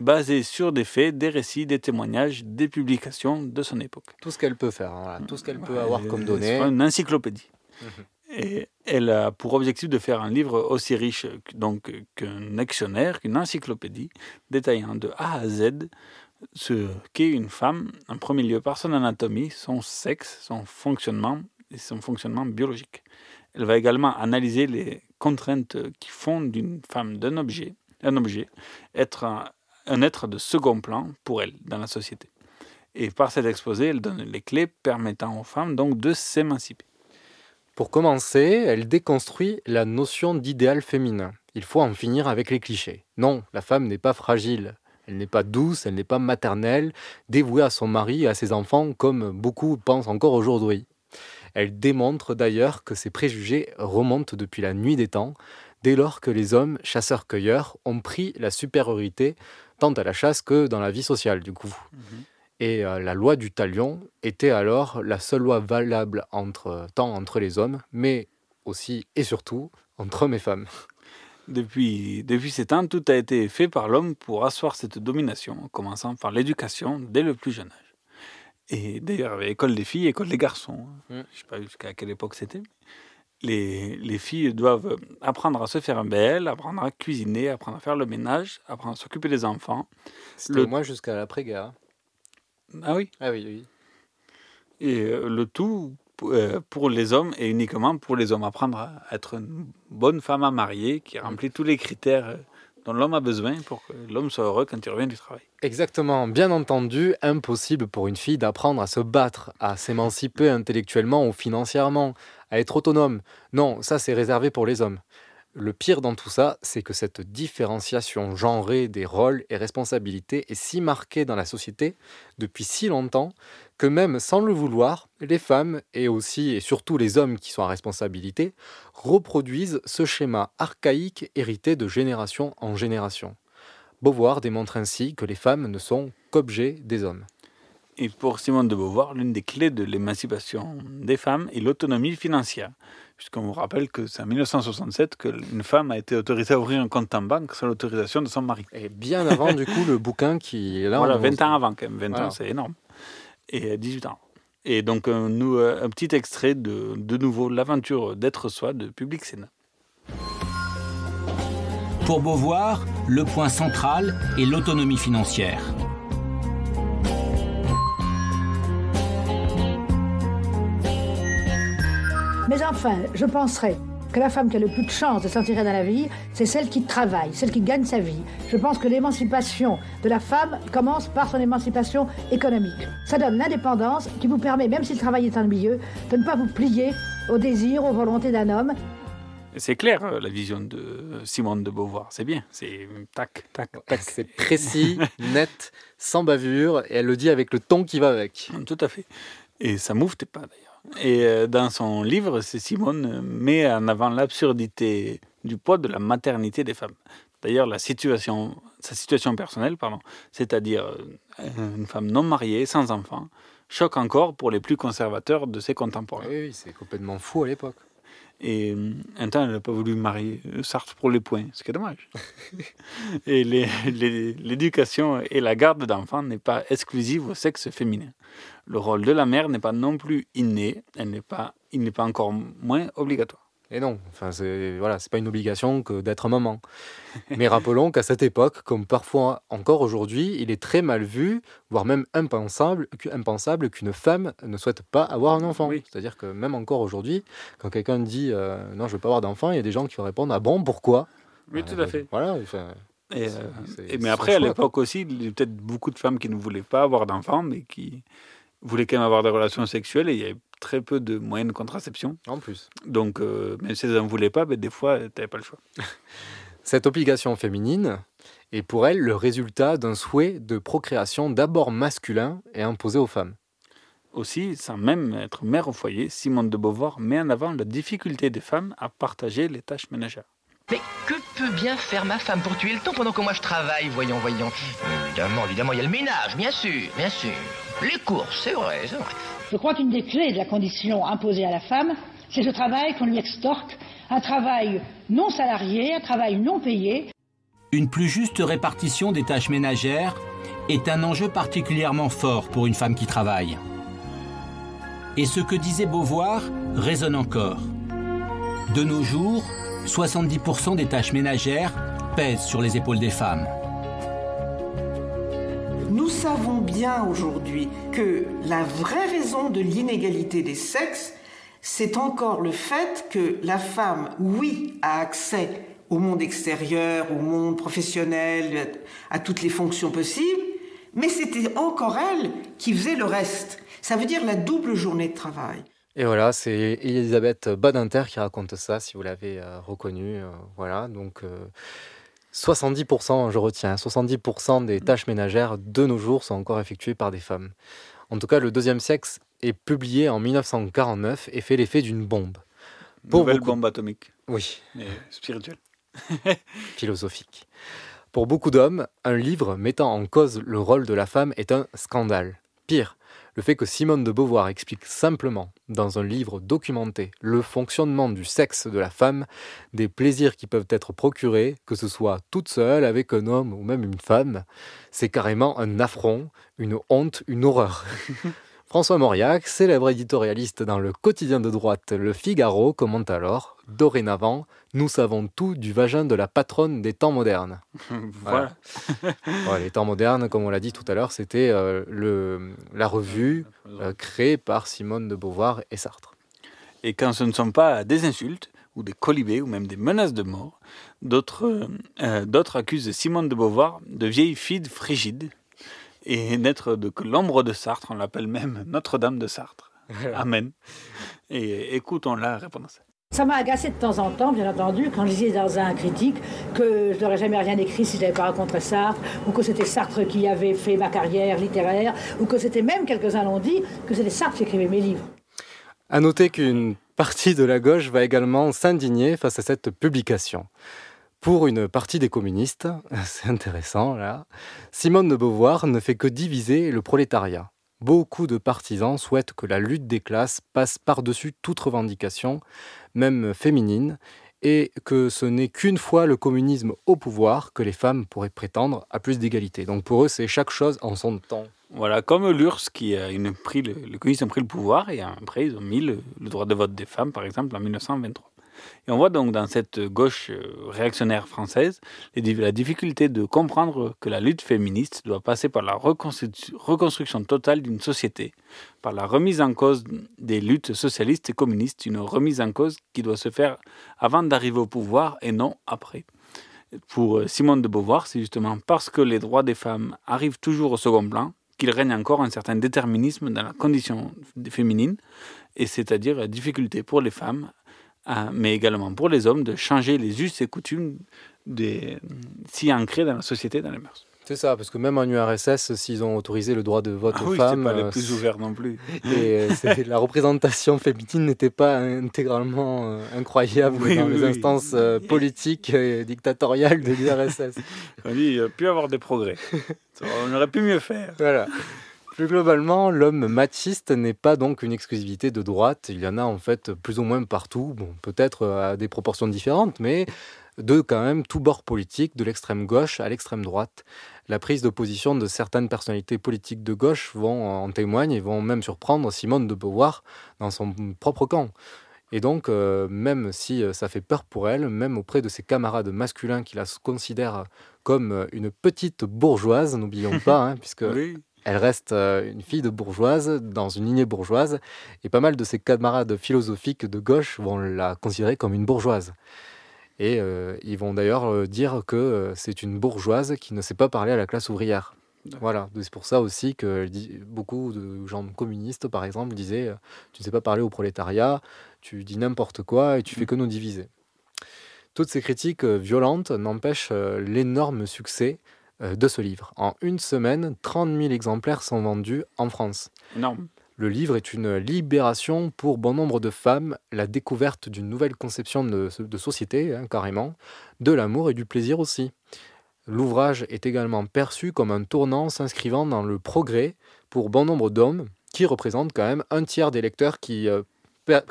basées sur des faits, des récits, des témoignages, des publications de son époque. Tout ce qu'elle peut faire, hein, tout ce qu'elle peut avoir comme c'est données. Une encyclopédie. Mhm. Et elle a pour objectif de faire un livre aussi riche donc qu'un dictionnaire, qu'une encyclopédie, détaillant de A à Z ce qu'est une femme, en premier lieu par son anatomie, son sexe, son fonctionnement et son fonctionnement biologique. Elle va également analyser les contraintes qui font d'une femme d'un objet, un objet, être un, être de second plan pour elle dans la société. Et par cet exposé, elle donne les clés permettant aux femmes donc de s'émanciper. Pour commencer, elle déconstruit la notion d'idéal féminin. Il faut en finir avec les clichés. Non, la femme n'est pas fragile. Elle n'est pas douce, elle n'est pas maternelle, dévouée à son mari et à ses enfants comme beaucoup pensent encore aujourd'hui. Elle démontre d'ailleurs que ces préjugés remontent depuis la nuit des temps, dès lors que les hommes, chasseurs-cueilleurs, ont pris la supériorité tant à la chasse que dans la vie sociale du coup. Et euh, la loi du talion était alors la seule loi valable entre, tant entre les hommes, mais aussi et surtout entre hommes et femmes. Depuis, depuis ces temps, tout a été fait par l'homme pour asseoir cette domination, en commençant par l'éducation dès le plus jeune âge. Et d'ailleurs, école des filles, école des garçons. hein. Je ne sais pas jusqu'à quelle époque c'était. Les, les filles doivent apprendre à se faire un bel, apprendre à cuisiner, apprendre à faire le ménage, apprendre à s'occuper des enfants. C'était au moins jusqu'à l'après-guerre. Ah oui Ah oui, oui. Et euh, le tout euh, pour les hommes et uniquement pour les hommes. Apprendre à être une bonne femme à marier qui remplit tous les critères euh, dont l'homme a besoin pour que l'homme soit heureux quand il revient du travail. Exactement, bien entendu, impossible pour une fille d'apprendre à se battre, à s'émanciper intellectuellement ou financièrement, à être autonome. Non, ça c'est réservé pour les hommes. Le pire dans tout ça, c'est que cette différenciation genrée des rôles et responsabilités est si marquée dans la société depuis si longtemps que même sans le vouloir, les femmes, et aussi et surtout les hommes qui sont à responsabilité, reproduisent ce schéma archaïque hérité de génération en génération. Beauvoir démontre ainsi que les femmes ne sont qu'objets des hommes. Et pour Simone de Beauvoir, l'une des clés de l'émancipation des femmes est l'autonomie financière. Puisqu'on vous rappelle que c'est en 1967 qu'une femme a été autorisée à ouvrir un compte en banque sans l'autorisation de son mari. Et bien avant, du coup, le bouquin qui est là. Voilà, on- 20 ans avant quand même. 20 Voilà. ans, c'est énorme. Et euh, 18 ans. Et donc, euh, nous, euh, un petit extrait de, de nouveau, L'aventure d'être soi de Public Sénat. Pour Beauvoir, le point central est l'autonomie financière. Mais enfin, je penserais que la femme qui a le plus de chances de s'en tirer dans la vie, c'est celle qui travaille, celle qui gagne sa vie. Je pense que l'émancipation de la femme commence par son émancipation économique. Ça donne l'indépendance qui vous permet, même si le travail est ennuyeux, de ne pas vous plier aux désirs, aux volontés d'un homme. C'est clair, euh, la vision de Simone de Beauvoir. C'est bien. C'est tac, tac, tac. C'est précis, net, sans bavure, et elle le dit avec le ton qui va avec. Tout à fait. Et ça moufte pas d'ailleurs. Et euh, dans son livre, Simone euh, met en avant l'absurdité du poids de la maternité des femmes. D'ailleurs, sa situation personnelle, c'est-à-dire euh, une femme non mariée, sans enfant, choque encore pour les plus conservateurs de ses contemporains. Oui, c'est complètement fou à l'époque. Et euh, un temps, elle n'a pas voulu marier euh, Sartre pour les points, ce qui est dommage. et l'éducation et la garde d'enfants n'est pas exclusive au sexe féminin. Le rôle de la mère n'est pas non plus inné, elle n'est pas, il n'est pas encore moins obligatoire. Et non, enfin, c'est voilà, c'est pas une obligation que d'être maman. Mais rappelons qu'à cette époque, comme parfois encore aujourd'hui, il est très mal vu, voire même impensable, qu'u- impensable qu'une femme ne souhaite pas avoir un enfant. C'est-à-dire que même encore aujourd'hui, quand quelqu'un dit euh, non, je veux pas avoir d'enfant, il y a des gens qui répondent ah bon, pourquoi? Oui, tout à fait. Voilà. enfin, Et, euh, et- mais après, à l'époque aussi, il y a peut-être beaucoup de femmes qui ne voulaient pas avoir d'enfants, mais qui voulaient quand même avoir des relations sexuelles, et il y avait très peu de moyens de contraception. En plus. Donc, euh, même si elles n'en voulaient pas, ben, des fois, tu n'avais pas le choix. Cette obligation féminine est pour elle le résultat d'un souhait de procréation d'abord masculin et imposé aux femmes. Aussi, sans même être mère au foyer, Simone de Beauvoir met en avant la difficulté des femmes à partager les tâches ménagères. Mais que peut bien faire ma femme pour tuer le temps pendant que moi je travaille, voyons, voyons Évidemment, évidemment, il y a le ménage, bien sûr, bien sûr. Les courses, c'est vrai, c'est vrai. Je crois qu'une des clés de la condition imposée à la femme, c'est ce travail qu'on lui extorque, un travail non salarié, un travail non payé. Une plus juste répartition des tâches ménagères est un enjeu particulièrement fort pour une femme qui travaille. Et ce que disait Beauvoir résonne encore. De nos jours, 70% des tâches ménagères pèsent sur les épaules des femmes. Nous savons bien aujourd'hui que la vraie raison de l'inégalité des sexes, c'est encore le fait que la femme, oui, a accès au monde extérieur, au monde professionnel, à toutes les fonctions possibles, mais c'était encore elle qui faisait le reste. Ça veut dire la double journée de travail. Et voilà, c'est Elisabeth Badinter qui raconte ça, si vous l'avez euh, reconnu. euh, voilà, donc euh, 70%, je retiens, 70% des tâches ménagères de nos jours sont encore effectuées par des femmes. En tout cas, le deuxième sexe est publié en 1949 et fait l'effet d'une bombe. Pour Nouvelle beaucoup- bombe atomique. Oui. Mais spirituelle. philosophique. Pour beaucoup d'hommes, un livre mettant en cause le rôle de la femme est un scandale. Pire, le fait que Simone de Beauvoir explique simplement, dans un livre documenté, le fonctionnement du sexe de la femme, des plaisirs qui peuvent être procurés, que ce soit toute seule, avec un homme ou même une femme, c'est carrément un affront, une honte, une horreur. François Mauriac, célèbre éditorialiste dans le quotidien de droite Le Figaro, commente alors Dorénavant, nous savons tout du vagin de la patronne des temps modernes. Voilà. Ouais, les temps modernes, comme on l'a dit tout à l'heure, c'était euh, le- la revue euh, créée par Simone de Beauvoir et Sartre. Et quand ce ne sont pas des insultes, ou des colibés, ou même des menaces de mort, d'autres euh, euh, d'autres accusent Simone de Beauvoir de vieille fille frigide, et n'être de que l'ombre de Sartre, on l'appelle même Notre-Dame de Sartre. Amen. Et écoutons la réponse. Ça m'a agacé de temps en temps, bien entendu, quand je disais dans un critique que je n'aurais jamais rien écrit si je n'avais pas rencontré Sartre, ou que c'était Sartre qui avait fait ma carrière littéraire, ou que c'était même, quelques-uns l'ont dit, que c'était Sartre qui écrivait mes livres. À noter qu'une partie de la gauche va également s'indigner face à cette publication. Pour une partie des communistes, c'est intéressant là, Simone de Beauvoir ne fait que diviser le prolétariat. Beaucoup de partisans souhaitent que la lutte des classes passe par-dessus toute revendication, même féminine, et que ce n'est qu'une fois le communisme au pouvoir que les femmes pourraient prétendre à plus d'égalité. Donc pour eux, c'est chaque chose en son temps. Voilà, comme l'URSS qui a pris le, ont pris le pouvoir et après ils ont mis le droit de vote des femmes, par exemple, en 1923. Et on voit donc dans cette gauche euh, réactionnaire française la difficulté de comprendre que la lutte féministe doit passer par la reconstruction totale d'une société, par la remise en cause des luttes socialistes et communistes, une remise en cause qui doit se faire avant d'arriver au pouvoir et non après. Pour euh, Simone de Beauvoir, c'est justement parce que les droits des femmes arrivent toujours au second plan qu'il règne encore un certain déterminisme dans la condition féminine, et c'est-à-dire la difficulté pour les femmes mais également pour les hommes, de changer les us et coutumes des, si ancrés dans la société, dans les mœurs. C'est ça, parce que même en URSS, s'ils ont autorisé le droit de vote Ah aux oui, femmes, pas les euh, plus ouverts non plus. Et euh, la représentation féminine n'était pas intégralement euh, incroyable Oui, dans oui, les instances euh, politiques et dictatoriales de l'URSS. On dit, il aurait pu avoir des progrès. On aurait pu mieux faire. Voilà. Plus globalement, l'homme machiste n'est pas donc une exclusivité de droite. Il y en a en fait plus ou moins partout, bon, peut-être à des proportions différentes, mais de quand même tout bord politique, de l'extrême gauche à l'extrême droite. La prise de position de certaines personnalités politiques de gauche vont en témoignent et vont même surprendre Simone de Beauvoir dans son propre camp. Et donc, euh, même si euh, ça fait peur pour elle, même auprès de ses camarades masculins qui la considèrent comme euh, une petite bourgeoise, n'oublions pas, hein, puisque Oui. Elle reste euh, une fille de bourgeoise dans une lignée bourgeoise, et pas mal de ses camarades philosophiques de gauche vont la considérer comme une bourgeoise. Et euh, ils vont d'ailleurs euh, dire que c'est une bourgeoise qui ne sait pas parler à la classe ouvrière. Voilà, c'est pour ça aussi que beaucoup de gens communistes, par exemple, disaient Tu ne sais pas parler au prolétariat, tu dis n'importe quoi et tu fais que nous diviser. Toutes ces critiques violentes n'empêchent l'énorme succès de ce livre. En une semaine, 30 000 exemplaires sont vendus en France. Énorme. Le livre est une libération pour bon nombre de femmes, la découverte d'une nouvelle conception de, de société, hein, carrément, de l'amour et du plaisir aussi. L'ouvrage est également perçu comme un tournant s'inscrivant dans le progrès pour bon nombre d'hommes, qui représentent quand même un tiers des lecteurs qui, euh,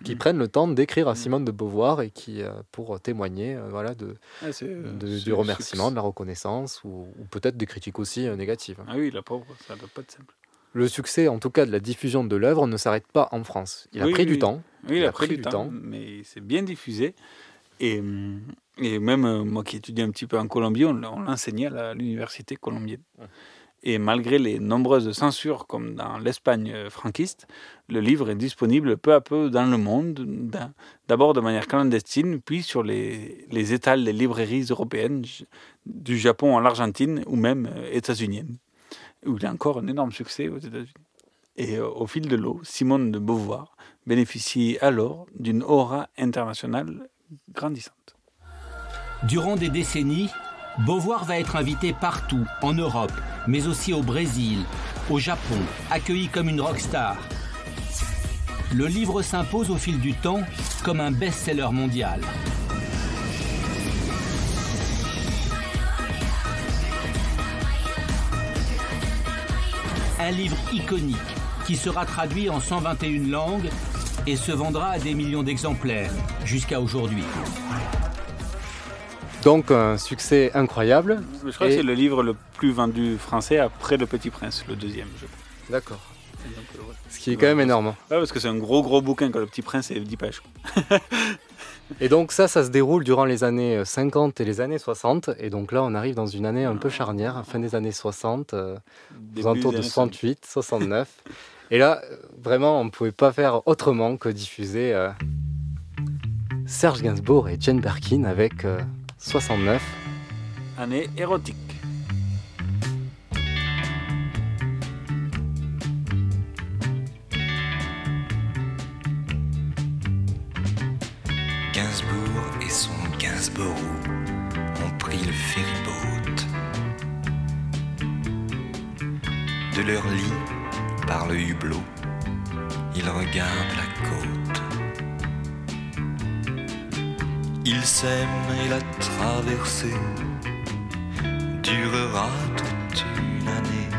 qui prennent le temps d'écrire à Simone de Beauvoir et qui, euh, pour témoigner euh, voilà, de, Ah, euh, du remerciement, de la reconnaissance, ou, ou peut-être des critiques aussi euh, négatives. Ah oui, la pauvre, ça doit pas être simple. Le succès, en tout cas, de la diffusion de l'œuvre ne s'arrête pas en France. Il a pris oui, du temps. Oui, il, a pris, du, temps, mais c'est bien diffusé. Et, et même euh, moi qui étudie un petit peu en Colombie, on, on l'enseignait à l'université colombienne. Et malgré les nombreuses censures, comme dans l'Espagne franquiste, le livre est disponible peu à peu dans le monde, d'abord de manière clandestine, puis sur les, les étals des librairies européennes, du Japon à l'Argentine ou même euh, états-uniennes, où il a encore un énorme succès aux États-Unis. Et euh, au fil de l'eau, Simone de Beauvoir bénéficie alors d'une aura internationale grandissante. Durant des décennies, Beauvoir va être invité partout, en Europe, mais aussi au Brésil, au Japon, accueilli comme une rockstar. Le livre s'impose au fil du temps comme un best-seller mondial. Un livre iconique qui sera traduit en 121 langues et se vendra à des millions d'exemplaires jusqu'à aujourd'hui. Donc, un succès incroyable. Je crois Et- que c'est le livre le plus vendu français après Le Petit Prince, le deuxième. je. D'accord. Euh. Ce qui est quand même énorme. Ouais, parce que c'est un gros gros bouquin quand Le Petit Prince est 10 pages. Et donc ça, ça se déroule durant les années 50 et les années 60. Et donc là, on arrive dans une année un peu charnière, fin des années 60, euh, aux alentours de années 68, 69. et là, euh, vraiment, on ne pouvait pas faire autrement que diffuser euh, Serge Gainsbourg et Jane Birkin avec euh, 69. Année érotique. Gainsbourg et son Gainsborough ont pris le ferryboat. De leur lit, par le hublot, ils regardent la côte. Ils s'aiment et la traversée durera toute une année.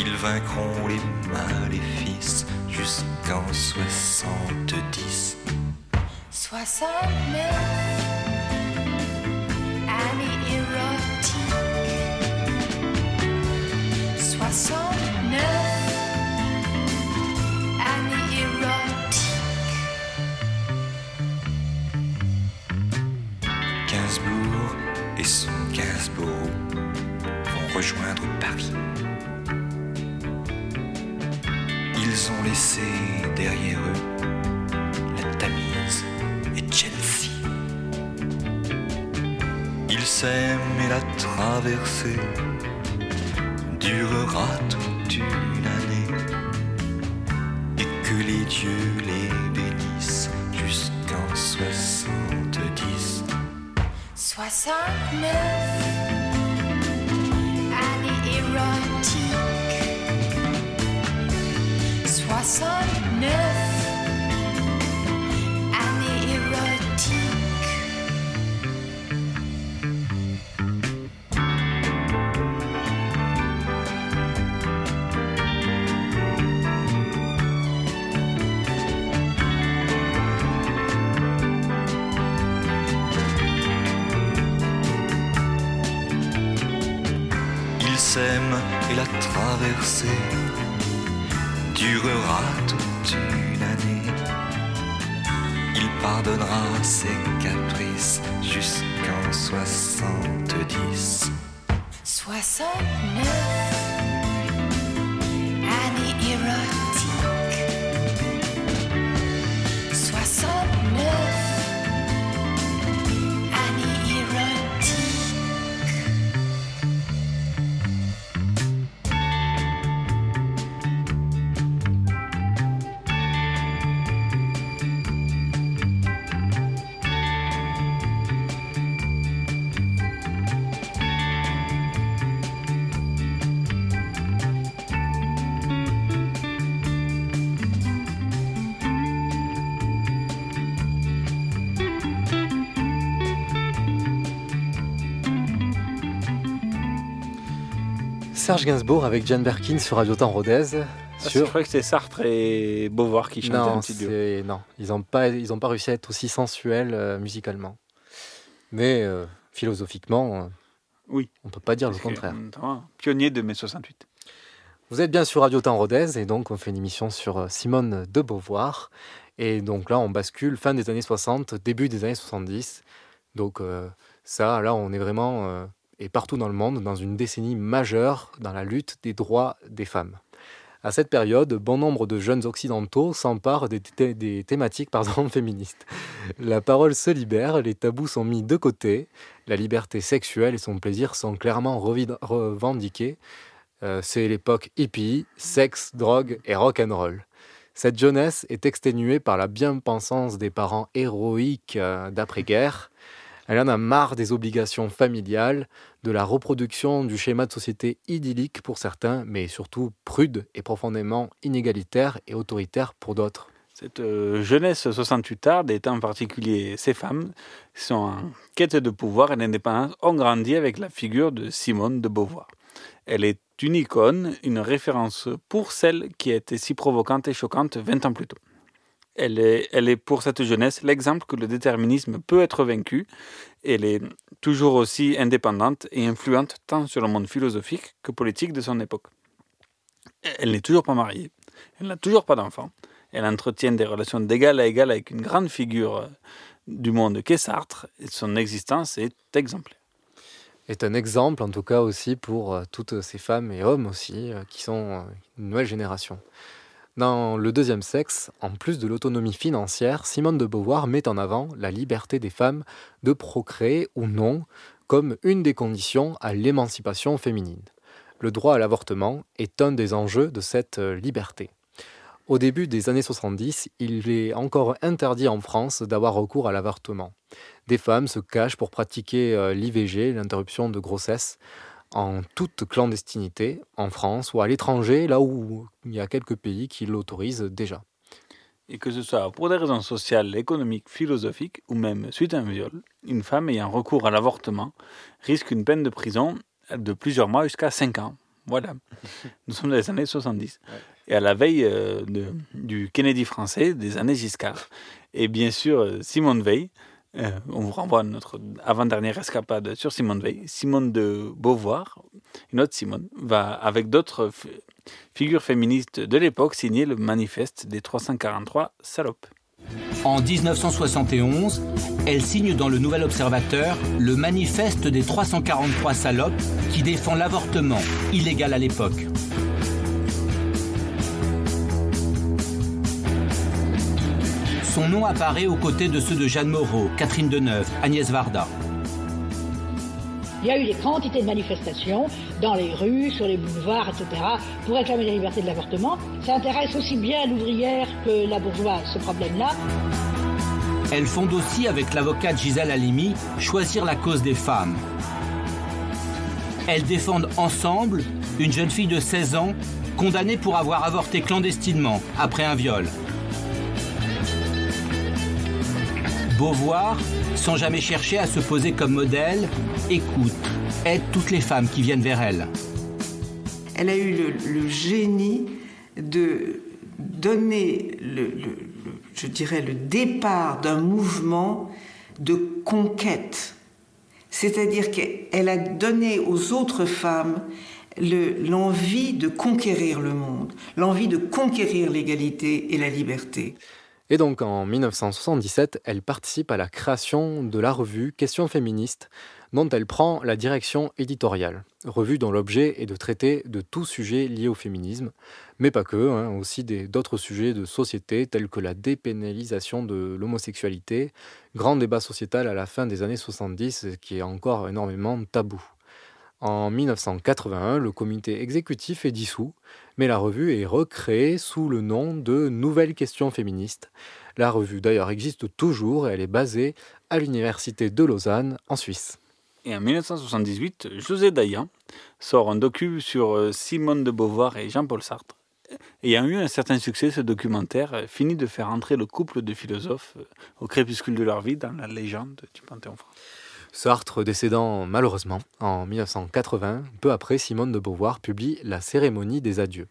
Ils vaincront les maléfices jusqu'en 70. 69 Paris. Ils ont laissé derrière eux la Tamise et Chelsea. Ils s'aiment et la traversée durera toute une année et que les dieux les bénissent jusqu'en 70. 69 érotique Serge Gainsbourg avec Jane Birkin sur Radio Temps Rodez. Ah, Je crois que c'est Sartre et Beauvoir qui chantaient non, un petit duo. non, ils n'ont pas, ils ont pas réussi à être aussi sensuels euh, musicalement. Mais euh, philosophiquement, euh, Oui. on peut pas dire le Parce contraire. notamment, Pionnier de mai 68. Vous êtes bien sur Radio Temps Rodez et donc on fait une émission sur Simone de Beauvoir. Et donc là, on bascule fin des années 60, début des années 70. Donc ça, là, on est vraiment, et partout dans le monde, dans une décennie majeure dans la lutte des droits des femmes. À cette période, bon nombre de jeunes occidentaux s'emparent des, thé- des thématiques pardon, féministes. La parole se libère, les tabous sont mis de côté, la liberté sexuelle et son plaisir sont clairement revendiqués. Euh, c'est l'époque hippie, sexe, drogue et rock and roll. Cette jeunesse est exténuée par la bien-pensance des parents héroïques euh, d'après-guerre. Elle en a marre des obligations familiales, de la reproduction du schéma de société idyllique pour certains, mais surtout prude et profondément inégalitaire et autoritaire pour d'autres. Cette euh, jeunesse 68arde, et en particulier ces femmes, sont en quête de pouvoir et d'indépendance, ont grandi avec la figure de Simone de Beauvoir. Elle est une icône, une référence pour celle qui a été si provocante et choquante 20 ans plus tôt. Elle est, pour cette jeunesse l'exemple que le déterminisme peut être vaincu. Elle est toujours aussi indépendante et influente tant sur le monde philosophique que politique de son époque. Elle n'est toujours pas mariée, elle n'a toujours pas d'enfant, elle entretient des relations d'égal à égal avec une grande figure euh, du monde qu'est Sartre, et son existence est exemplaire. est un exemple, en tout cas aussi pour euh, toutes ces femmes et hommes aussi, euh, qui sont une nouvelle génération. Dans le deuxième sexe, en plus de l'autonomie financière, Simone de Beauvoir met en avant la liberté des femmes de procréer ou non comme une des conditions à l'émancipation féminine. Le droit à l'avortement est un des enjeux de cette euh, liberté. Au début des années 70, il est encore interdit en France d'avoir recours à l'avortement. Des femmes se cachent pour pratiquer euh, l'IVG, l'interruption de grossesse, en toute clandestinité, en France ou à l'étranger, là où il y a quelques pays qui l'autorisent déjà. Et que ce soit pour des raisons sociales, économiques, philosophiques ou même suite à un viol, une femme ayant recours à l'avortement risque une peine de prison de plusieurs mois jusqu'à 5 ans. Voilà. Nous sommes dans les années 70. Et à la veille euh, de- du Kennedy français, des années Giscard. Et bien sûr, euh, Simone Veil, euh, on vous renvoie à notre avant-dernière escapade sur Simone Veil. Simone de Beauvoir, une autre Simone, va avec d'autres figures féministes de l'époque signer le manifeste des 343 salopes. En 1971, elle signe dans le Nouvel Observateur le manifeste des 343 salopes qui défend l'avortement, illégal à l'époque. Son nom apparaît aux côtés de ceux de Jeanne Moreau, Catherine Deneuve, Agnès Varda. Il y a eu des quantités de manifestations dans les rues, sur les boulevards, etc., pour réclamer la liberté de l'avortement. Ça intéresse aussi bien l'ouvrière que la bourgeoise, ce problème-là. Elle fonde aussi avec l'avocate Gisèle Halimi Choisir la cause des femmes. Elles défendent ensemble une jeune fille de 16 ans condamnée pour avoir avorté clandestinement après un viol. Beauvoir, sans jamais chercher à se poser comme modèle, écoute, aide toutes les femmes qui viennent vers elle. Elle a eu le, génie de donner, le, je dirais, le départ d'un mouvement de conquête. C'est-à-dire qu'elle a donné aux autres femmes le- l'envie de conquérir le monde, l'envie de conquérir l'égalité et la liberté. Et donc en 1977, elle participe à la création de la revue Questions féministes, dont elle prend la direction éditoriale. Revue dont l'objet est de traiter de tout sujet lié au féminisme, mais pas que, hein, aussi d'autres sujets de société tels que la dépénalisation de l'homosexualité, grand débat sociétal à la fin des années 70 qui est encore énormément tabou. En 1981, le comité exécutif est dissous, mais la revue est recréée sous le nom de Nouvelles questions féministes. La revue d'ailleurs existe toujours et elle est basée à l'université de Lausanne en Suisse. Et en 1978, José Dayan sort un docu sur euh, Simone de Beauvoir et Jean-Paul Sartre. Ayant eu un certain succès, ce documentaire euh, finit de faire entrer le couple de philosophes euh, au crépuscule de leur vie dans la légende du Panthéon français. Sartre décédant malheureusement en 1980, peu après Simone de Beauvoir publie La cérémonie des adieux.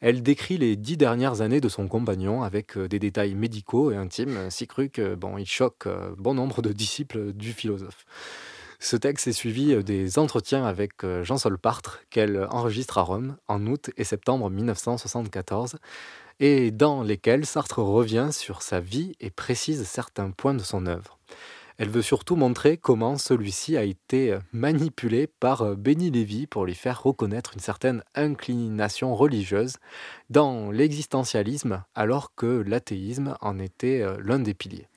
Elle décrit les dix dernières années de son compagnon avec euh, des détails médicaux et intimes, si crus que bon, il choque euh, bon nombre de disciples du philosophe. Ce texte est suivi euh, des entretiens avec Jean Solpartre qu'elle enregistre à Rome en août et septembre 1974 et dans lesquels Sartre revient sur sa vie et précise certains points de son œuvre. Elle veut surtout montrer comment celui-ci a été manipulé par euh, Béni Lévy pour lui faire reconnaître une certaine inclination religieuse dans l'existentialisme alors que l'athéisme en était euh, l'un des piliers.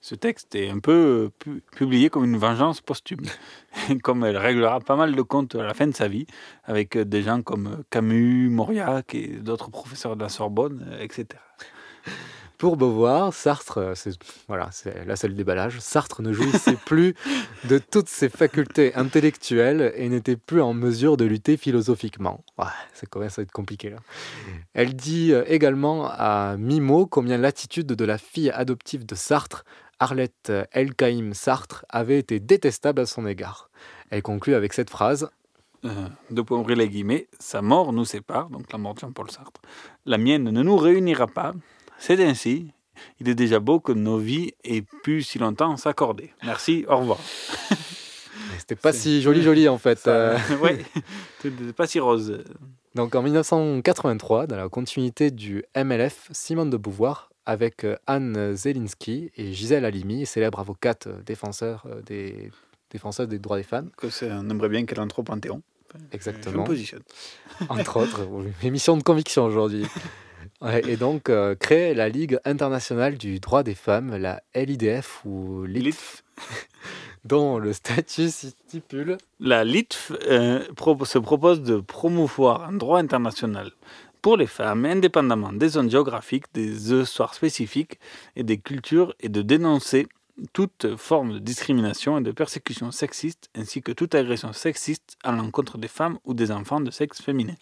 Ce texte est un peu euh, pu- publié comme une vengeance posthume, comme elle réglera pas mal de comptes à la fin de sa vie, avec des gens comme Camus, Mauriac et d'autres professeurs de la Sorbonne, etc. Pour Beauvoir, Sartre, euh, c'est voilà, c'est là c'est le déballage. Sartre ne jouissait plus de toutes ses facultés intellectuelles et n'était plus en mesure de lutter philosophiquement. Ouais, ça commence à être compliqué là. Elle dit euh, également à Mimo combien l'attitude de la fille adoptive de Sartre, Arlette Elkaïm Sartre, avait été détestable à son égard. Elle conclut avec cette phrase Euh, points ouvrir les guillemets, sa mort nous sépare, donc la mort de Jean-Paul Sartre. La mienne ne nous réunira pas. C'est ainsi. Il est déjà beau que nos vies aient pu si longtemps s'accorder. Merci, au revoir. C'était pas si joli joli en fait. Euh, ouais, c'était pas si rose. Donc en 1983, dans la continuité du MLF, Simone de Beauvoir, avec euh, Anne Zelinski et Gisèle Halimi, célèbre avocate euh, défenseur euh, des, défenseur des droits des femmes. Que on aimerait bien qu'elle entre au Panthéon. Exactement. Je me positionne. Entre autres, oui, émission de conviction aujourd'hui. Ouais, et donc euh, crée la Ligue internationale du droit des femmes, la LIDF ou LITF, dont le statut stipule La LITF euh, se propose de promouvoir un droit international pour les femmes, indépendamment des zones géographiques, des histoires spécifiques et des cultures, et de dénoncer toute forme de discrimination et de persécution sexiste, ainsi que toute agression sexiste à l'encontre des femmes ou des enfants de sexe féminin.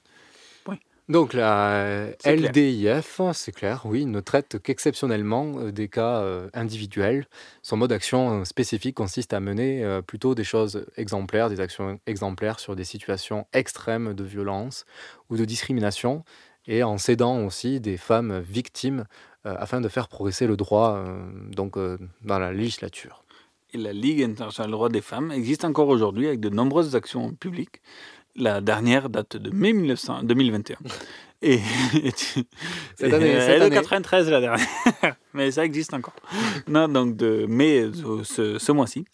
Donc la. LDIF, c'est clair, oui, ne traite qu'exceptionnellement euh, des cas euh, individuels. Son mode d'action euh, spécifique consiste à mener plutôt des choses exemplaires, des actions exemplaires sur des situations extrêmes de violence ou de discrimination, et en s'aidant aussi des femmes victimes euh, afin de faire progresser le droit euh, donc, euh, dans la législature. Et la Ligue internationale des droits des femmes existe encore aujourd'hui avec de nombreuses actions publiques. La dernière date de mai 1900 2021. Et, et tu- Cette année, et- cette et de année. 93 la dernière. Mais ça existe encore. Non, donc de mai euh, ce, ce mois-ci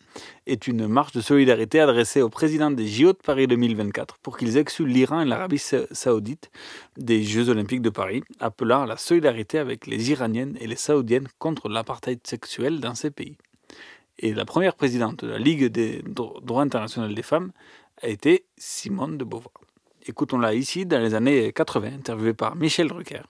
est une marche de solidarité adressée au président des JO de Paris 2024 pour qu'ils excluent l'Iran et l'Arabie sa- saoudite des Jeux olympiques de Paris, appelant à la solidarité avec les Iraniennes et les Saoudiennes contre l'apartheid sexuel dans ces pays. Et la première présidente de la Ligue des dro- droits internationaux des femmes a été Simone de Beauvoir. Écoutons-la ici dans les années 80, interviewée par Michel Drucker,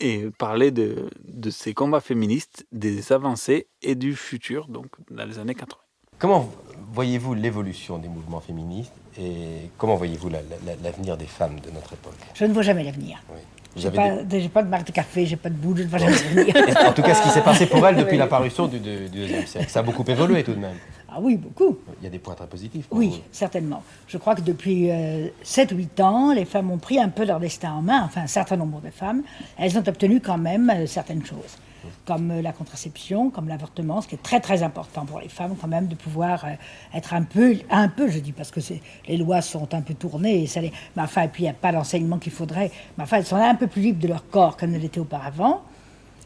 et parler de, de ses combats féministes, des avancées et du futur, donc dans les années 80. Comment voyez-vous l'évolution des mouvements féministes et comment voyez-vous la- la- l'avenir des femmes de notre époque? Je ne vois jamais l'avenir. Vous J'ai pas, des- j'ai pas de marque de café, j'ai pas de boule, je ne vois jamais l'avenir. En tout cas, ce qui s'est passé pour elle depuis Oui. l'apparition du, du, du deuxième siècle, ça a beaucoup évolué tout de même. Ah oui, beaucoup. Il y a des points très positifs. pour Oui, vous. certainement. Je crois que depuis 7 ou 8 ans, les femmes ont pris un peu leur destin en main, enfin un certain nombre de femmes. Elles ont obtenu quand même euh, certaines choses, comme euh, la contraception, comme l'avortement, ce qui est très très important pour les femmes quand même de pouvoir euh, être un peu, un peu, je dis parce que les lois sont un peu tournées, et, ça les, mais enfin, et puis il n'y a pas l'enseignement qu'il faudrait, mais enfin elles sont un peu plus libres de leur corps qu'elles ne l'étaient auparavant.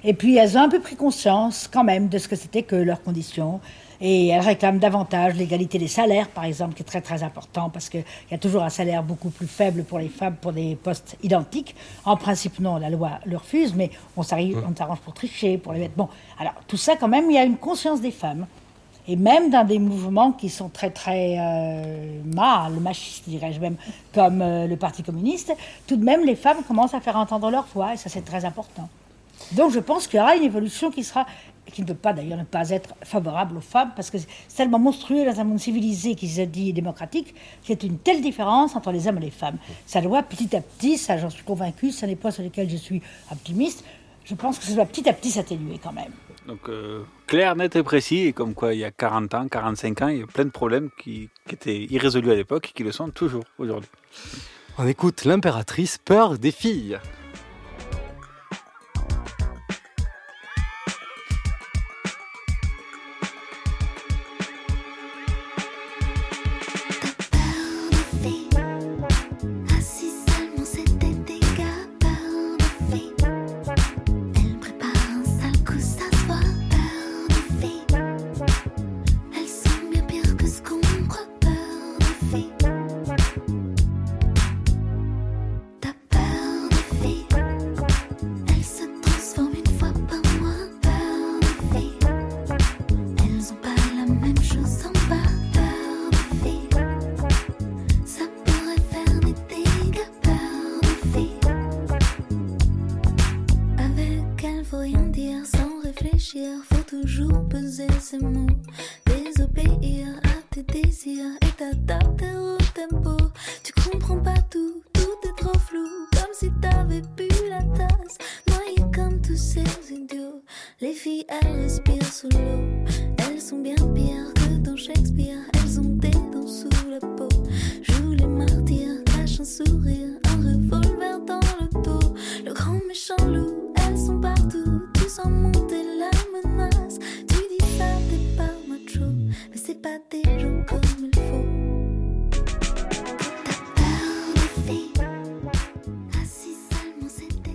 Et puis elles ont un peu pris conscience quand même de ce que c'était que leurs conditions. Et elles réclament davantage l'égalité des salaires, par exemple, qui est très très important parce qu'il y a toujours un salaire beaucoup plus faible pour les femmes pour des postes identiques. En principe, non, la loi le refuse, mais on s'arrive- on s'arrange pour tricher, pour les mettre. Bon, alors tout ça, quand même, il y a une conscience des femmes. Et même dans des mouvements qui sont très très euh, mâles, machistes, dirais-je même, comme euh, le Parti communiste, tout de même les femmes commencent à faire entendre leur voix, et ça c'est très important. Donc je pense qu'il y aura une évolution qui sera, qui ne peut pas d'ailleurs ne pas être favorable aux femmes, parce que c'est tellement monstrueux dans un monde civilisé qui se dit démocratique, qu'il y a une telle différence entre les hommes et les femmes. Ça doit petit à petit, ça j'en suis convaincu, ce n'est pas sur lequel je suis optimiste, je pense que ça doit petit à petit s'atténuer quand même. Donc euh, clair, net et précis, et comme quoi il y a 40 ans, 45 ans, il y a plein de problèmes qui, qui étaient irrésolus à l'époque et qui le sont toujours aujourd'hui. On écoute l'impératrice peur des filles.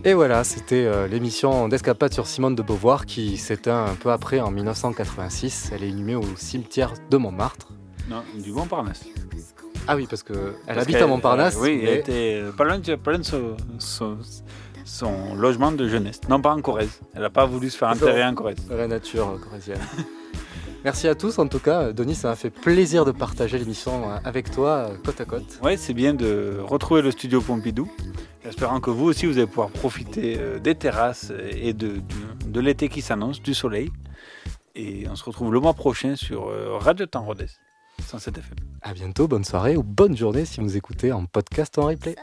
Et voilà, c'était euh, l'émission d'escapade sur Simone de Beauvoir qui s'éteint un peu après en 1986. Elle est inhumée au cimetière de Montmartre. Non, du Montparnasse. Ah oui, parce que elle Parce habite qu'elle- à Montparnasse. euh, oui, mais- elle était euh, pas loin, de- pas loin de son, son- son logement de jeunesse. Non, pas en Corrèze. Elle n'a pas voulu se faire enterrer en Corrèze. Vraie nature corrézienne. Merci à tous en tout cas. Denis, ça m'a fait plaisir de partager l'émission euh, avec toi, euh, côte à côte. Ouais, c'est bien de retrouver le studio Pompidou. Espérant que vous aussi, vous allez pouvoir profiter euh, des terrasses et de, de l'été qui s'annonce, du soleil. Et on se retrouve le mois prochain sur Radio Temps Rodez, 107 FM. À bientôt, bonne soirée ou bonne journée si vous écoutez en podcast en replay.